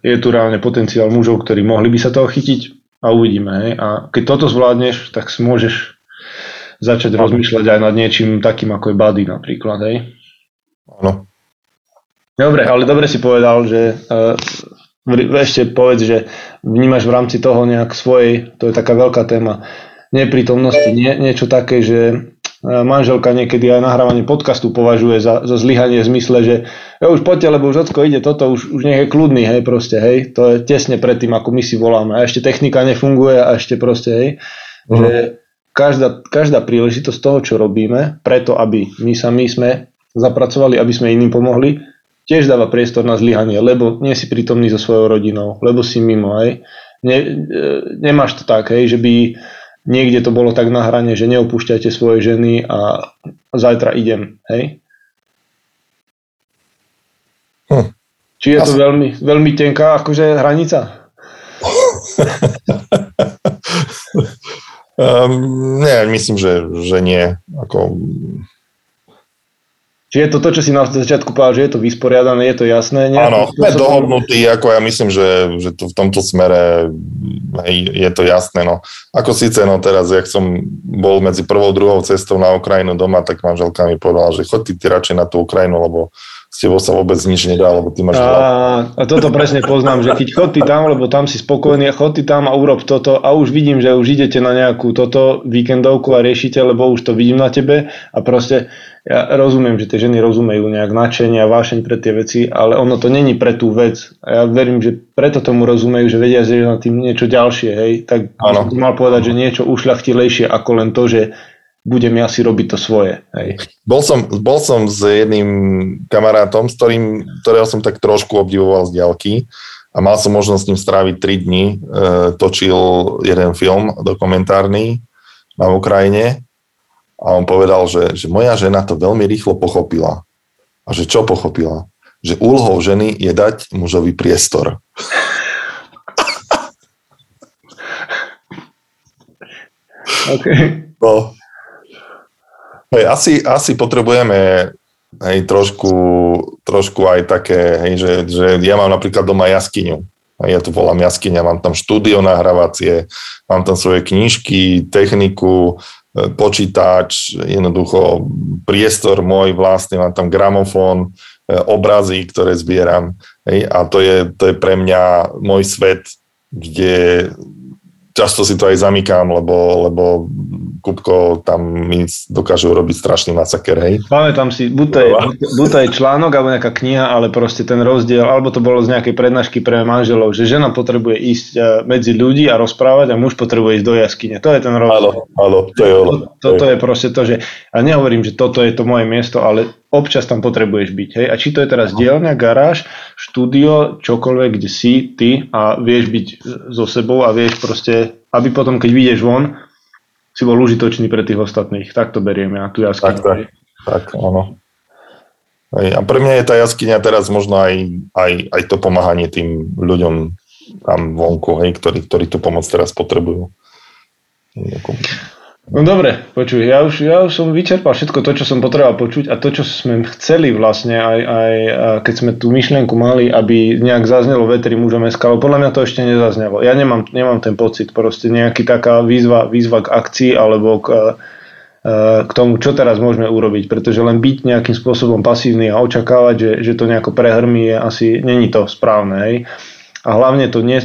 je tu reálne potenciál mužov, ktorí mohli by sa toho chytiť a uvidíme, hej. A keď toto zvládneš, tak si môžeš začať rozmýšľať aj nad niečím takým, ako je body napríklad. Áno. Dobre, ale dobre si povedal, že uh, ešte povedz, že vnímaš v rámci toho nejak svojej, to je taká veľká téma, neprítomnosti, nie, niečo také, že e, manželka niekedy aj nahrávanie podcastu považuje za, za zlyhanie v zmysle, že ja už poďte, lebo už ocko ide toto, už, už nech je kľudný, hej, proste, hej, to je tesne pred tým, ako my si voláme. A ešte technika nefunguje a ešte proste, hej, uh-huh. že každá, každá príležitosť toho, čo robíme, preto, aby my sami sme zapracovali, aby sme iným pomohli, tiež dáva priestor na zlyhanie, lebo nie si prítomný so svojou rodinou, lebo si mimo, hej. Ne, e, nemáš to tak, hej, že by niekde to bolo tak na hrane, že neopúšťajte svoje ženy a zajtra idem, hej. Hm. Či je to Asi... veľmi, veľmi tenká akože hranica? um, nie, myslím, že, že nie. Ako, Čiže je to to, čo si na začiatku povedal, že je to vysporiadané, je to jasné? Áno, sme dohodnutí, ako ja myslím, že, že to v tomto smere hej, je to jasné. No. Ako síce, no teraz, jak som bol medzi prvou druhou cestou na Ukrajinu doma, tak manželka mi povedala, že chod ty, ty radšej na tú Ukrajinu, lebo s tebou sa vôbec nič nedá, lebo ty máš... A, a toto presne poznám, že keď chod ty tam, lebo tam si spokojný a chod ty tam a urob toto a už vidím, že už idete na nejakú toto víkendovku a riešite, lebo už to vidím na tebe a proste ja rozumiem, že tie ženy rozumejú nejak nadšenie a vášeň pre tie veci, ale ono to není pre tú vec. A ja verím, že preto tomu rozumejú, že vedia, že je na tým niečo ďalšie, hej. Tak ano. mal povedať, že niečo ušľachtilejšie ako len to, že budem ja si robiť to svoje. Hej. Bol, som, bol som s jedným kamarátom, s ktorým, ktorého som tak trošku obdivoval z diaľky a mal som možnosť s ním stráviť 3 dní. E, točil jeden film dokumentárny na Ukrajine a on povedal, že, že moja žena to veľmi rýchlo pochopila. A že čo pochopila? Že úlohou ženy je dať mužovi priestor. Okay. No. Hej, asi, asi potrebujeme hej, trošku, trošku aj také, hej, že, že ja mám napríklad doma jaskyňu. Ja to volám jaskyňa, mám tam štúdio nahrávacie, mám tam svoje knižky, techniku, počítač, jednoducho priestor môj vlastný, mám tam gramofón, e, obrazy, ktoré zbieram. Hej, a to je, to je pre mňa môj svet, kde často si to aj zamykám, lebo, lebo Kupko tam mi dokáže urobiť strašný masaker, hej. Pamätám si, buď to, je, buď to je článok alebo nejaká kniha, ale proste ten rozdiel, alebo to bolo z nejakej prednášky pre manželov, že žena potrebuje ísť e, medzi ľudí a rozprávať a muž potrebuje ísť do jaskyne. To je ten rozdiel. Áno, áno, to je ono. Toto je proste to, že, a nehovorím, že toto je to moje miesto, ale občas tam potrebuješ byť. Hej? A či to je teraz dielňa, garáž, štúdio, čokoľvek, kde si ty a vieš byť so sebou a vieš proste, aby potom, keď vyjdeš von, si bol užitočný pre tých ostatných. Tak to beriem ja, tu jaskyňu. Tak, tak, tak, áno. A pre mňa je tá jaskyňa teraz možno aj, aj, aj to pomáhanie tým ľuďom tam vonku, hej, ktorí, ktorí tú pomoc teraz potrebujú. No dobre, počuj, ja už, ja už som vyčerpal všetko to, čo som potreboval počuť a to, čo sme chceli vlastne, aj, aj keď sme tú myšlienku mali, aby nejak zaznelo vetri mužom SK, podľa mňa to ešte nezaznelo. Ja nemám, nemám ten pocit, proste nejaký taká výzva, výzva k akcii alebo k, k tomu, čo teraz môžeme urobiť, pretože len byť nejakým spôsobom pasívny a očakávať, že, že to nejako prehrmí, je asi, není to správne. Hej? A hlavne to nie,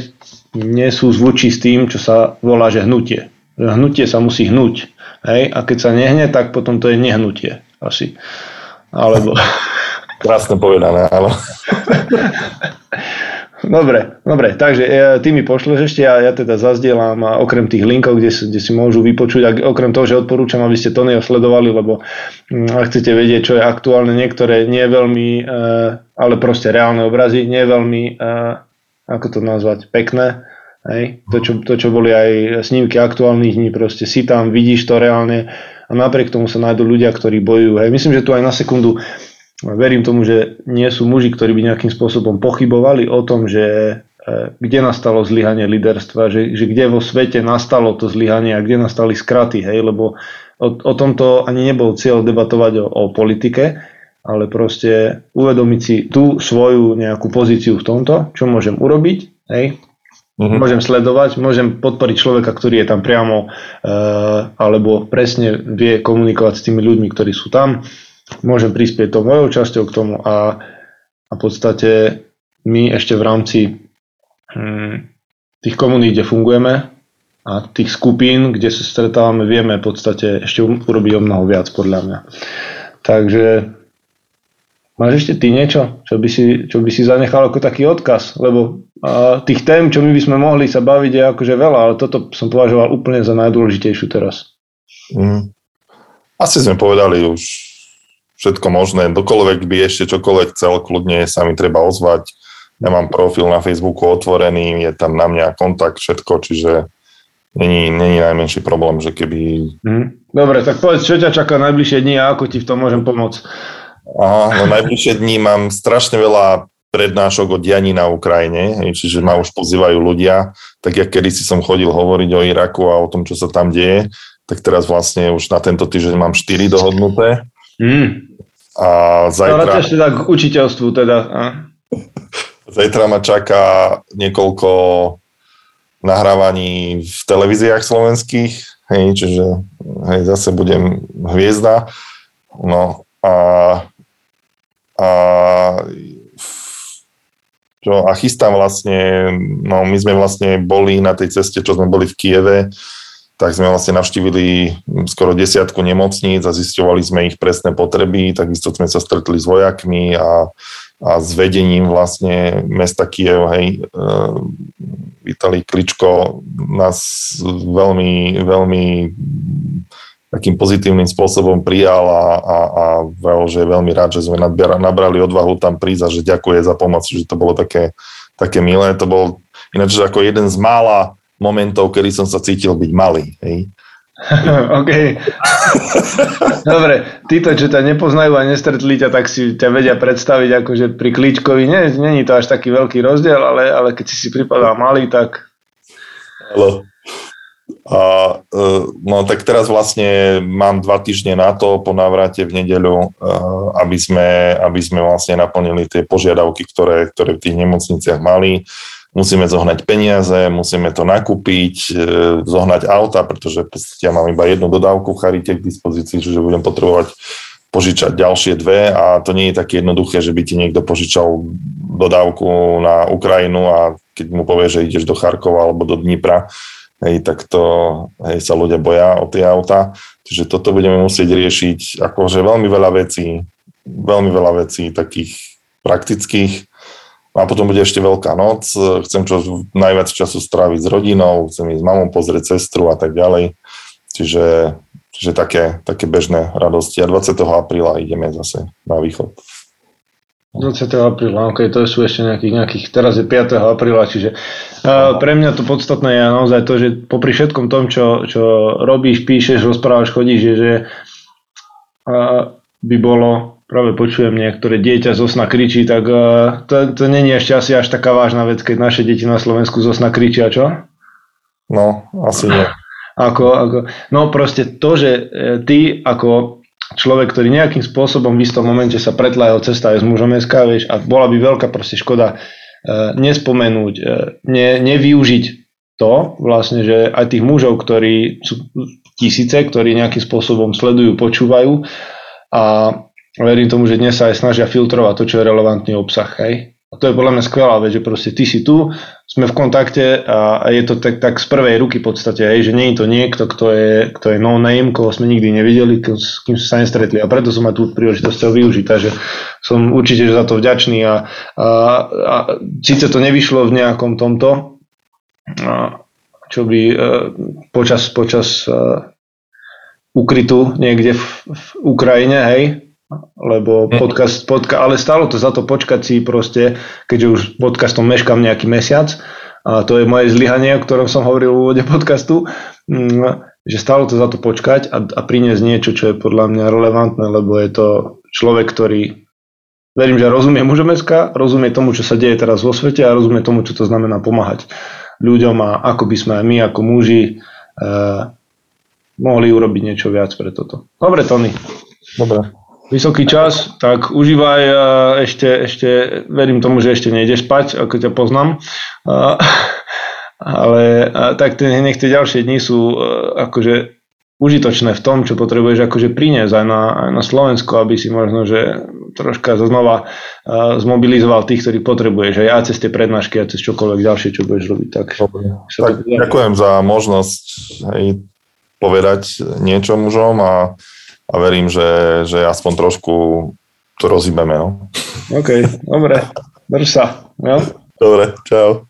nesú zvučí s tým, čo sa volá, že hnutie. Hnutie sa musí hnúť. Hej? A keď sa nehne, tak potom to je nehnutie. Asi. Alebo... Krásne povedané, áno. Dobre, dobre, takže e, ty mi pošleš ešte a ja teda zazdielam a okrem tých linkov, kde, kde si môžu vypočuť a okrem toho, že odporúčam, aby ste Tonyho sledovali, lebo mm, ak chcete vedieť, čo je aktuálne, niektoré nie veľmi, e, ale proste reálne obrazy, nie veľmi, e, ako to nazvať, pekné, hej? To, čo, to, čo boli aj snímky aktuálnych dní, proste si tam, vidíš to reálne a napriek tomu sa nájdú ľudia, ktorí bojujú. Hej? Myslím, že tu aj na sekundu verím tomu, že nie sú muži, ktorí by nejakým spôsobom pochybovali o tom, že e, kde nastalo zlyhanie líderstva, že, že kde vo svete nastalo to zlyhanie a kde nastali skraty, hej, lebo o, o tomto ani nebol cieľ debatovať o, o politike, ale proste uvedomiť si tú svoju nejakú pozíciu v tomto, čo môžem urobiť, hej, Mm-hmm. Môžem sledovať, môžem podporiť človeka, ktorý je tam priamo, e, alebo presne vie komunikovať s tými ľuďmi, ktorí sú tam môžem prispieť to mojou časťou k tomu a, a v podstate my ešte v rámci hm, tých komunít, kde fungujeme a tých skupín, kde sa stretávame, vieme v podstate ešte urobiť o mnoho viac podľa mňa. Takže máš ešte ty niečo, čo by si, čo by si zanechal ako taký odkaz, lebo a tých tém, čo my by sme mohli sa baviť je akože veľa, ale toto som považoval úplne za najdôležitejšiu teraz. Mm. Asi sme povedali už všetko možné. Dokoľvek by ešte čokoľvek chcel, kľudne sa mi treba ozvať. Ja mám profil na Facebooku otvorený, je tam na mňa kontakt, všetko, čiže není, není najmenší problém, že keby... Mm. Dobre, tak povedz, čo ťa čaká najbližšie dni a ako ti v tom môžem pomôcť? Aha, no najbližšie dni mám strašne veľa prednášok o dianí na Ukrajine, čiže ma už pozývajú ľudia, tak jak kedy si som chodil hovoriť o Iraku a o tom, čo sa tam deje, tak teraz vlastne už na tento týždeň mám 4 dohodnuté. Mm. A zajtra... Ale teda k učiteľstvu teda. A? Zajtra ma čaká niekoľko nahrávaní v televíziách slovenských, hej, čiže hej, zase budem hviezda. No a, a čo, a chystám vlastne, no my sme vlastne boli na tej ceste, čo sme boli v Kieve, tak sme vlastne navštívili skoro desiatku nemocníc a zisťovali sme ich presné potreby, takisto sme sa stretli s vojakmi a, a s vedením vlastne mesta Kiev, hej, Vitalij Kličko nás veľmi, veľmi takým pozitívnym spôsobom prijal a, a, a veľ, že je veľmi rád, že sme nabrali odvahu tam prísť a že ďakuje za pomoc, že to bolo také, také milé. To bol ináč ako jeden z mála momentov, kedy som sa cítil byť malý. Hej. OK. Dobre, títo, čo ťa nepoznajú a nestretli ťa, tak si ťa vedia predstaviť akože pri klíčkovi. Nie, není to až taký veľký rozdiel, ale, ale keď si si pripadal malý, tak... Hello. A, e, no tak teraz vlastne mám dva týždne na to po návrate v nedeľu, e, aby sme, aby sme vlastne naplnili tie požiadavky, ktoré, ktoré v tých nemocniciach mali. Musíme zohnať peniaze, musíme to nakúpiť, e, zohnať auta, pretože v podstate ja mám iba jednu dodávku v Charite k dispozícii, čiže budem potrebovať požičať ďalšie dve a to nie je také jednoduché, že by ti niekto požičal dodávku na Ukrajinu a keď mu povie, že ideš do Charkova alebo do Dnipra, hej, tak to hej, sa ľudia boja o tie auta. Čiže toto budeme musieť riešiť akože veľmi veľa vecí, veľmi veľa vecí takých praktických, a potom bude ešte Veľká noc, chcem čo najviac času stráviť s rodinou, chcem ísť s mamou pozrieť sestru a tak ďalej. Čiže, čiže také, také bežné radosti. A 20. apríla ideme zase na východ. 20. apríla, ok, to sú ešte nejakých, nejakých, teraz je 5. apríla, čiže uh, pre mňa to podstatné je naozaj to, že popri všetkom tom, čo, čo robíš, píšeš, rozprávaš, chodíš, je, že uh, by bolo práve počujem niektoré dieťa zo sna kričí, tak uh, to, to není ešte asi až taká vážna vec, keď naše deti na Slovensku zo sna kričia, čo? No, asi nie. Ako, ako, no proste to, že e, ty ako človek, ktorý nejakým spôsobom v istom momente sa pretlajal cesta aj s mužom SK, vieš, a bola by veľká proste škoda uh, nespomenúť, uh, ne, nevyužiť to vlastne, že aj tých mužov, ktorí sú tisíce, ktorí nejakým spôsobom sledujú, počúvajú a verím tomu, že dnes sa aj snažia filtrovať to, čo je relevantný obsah. Hej? A to je podľa mňa skvelá vec, že proste ty si tu, sme v kontakte a, je to tak, tak z prvej ruky v podstate, hej, že nie je to niekto, kto je, kto je no name, koho sme nikdy nevideli, s kým sme sa nestretli. A preto som aj tú príležitosť chcel využiť, takže som určite za to vďačný a, a, a síce to nevyšlo v nejakom tomto, a, čo by a, e, počas, počas a, e, ukrytu niekde v, v Ukrajine, hej, lebo hm. podcast, podka, ale stalo to za to počkať si proste, keďže už podcastom meškam nejaký mesiac, a to je moje zlyhanie, o ktorom som hovoril v úvode podcastu, mm, že stalo to za to počkať a, a priniesť niečo, čo je podľa mňa relevantné, lebo je to človek, ktorý verím, že rozumie mužomeska, rozumie tomu, čo sa deje teraz vo svete a rozumie tomu, čo to znamená pomáhať ľuďom a ako by sme aj my ako muži eh, mohli urobiť niečo viac pre toto. Dobre, Tony. Dobre vysoký čas, tak užívaj a ešte, ešte, verím tomu, že ešte nejdeš spať, ako ťa poznám. A, ale a, tak tie, nech tie ďalšie dni sú a, akože užitočné v tom, čo potrebuješ akože priniesť aj na, aj na Slovensko, aby si možno, že troška znova uh, zmobilizoval tých, ktorých potrebuješ, aj, aj cez tie prednášky, aj cez čokoľvek ďalšie, čo budeš robiť. Tak, tak ďakujem za možnosť hej, povedať niečo mužom a a verím, že, že aspoň trošku to rozíbeme. No. OK, dobre. Drž sa. Jo? Dobre, čau.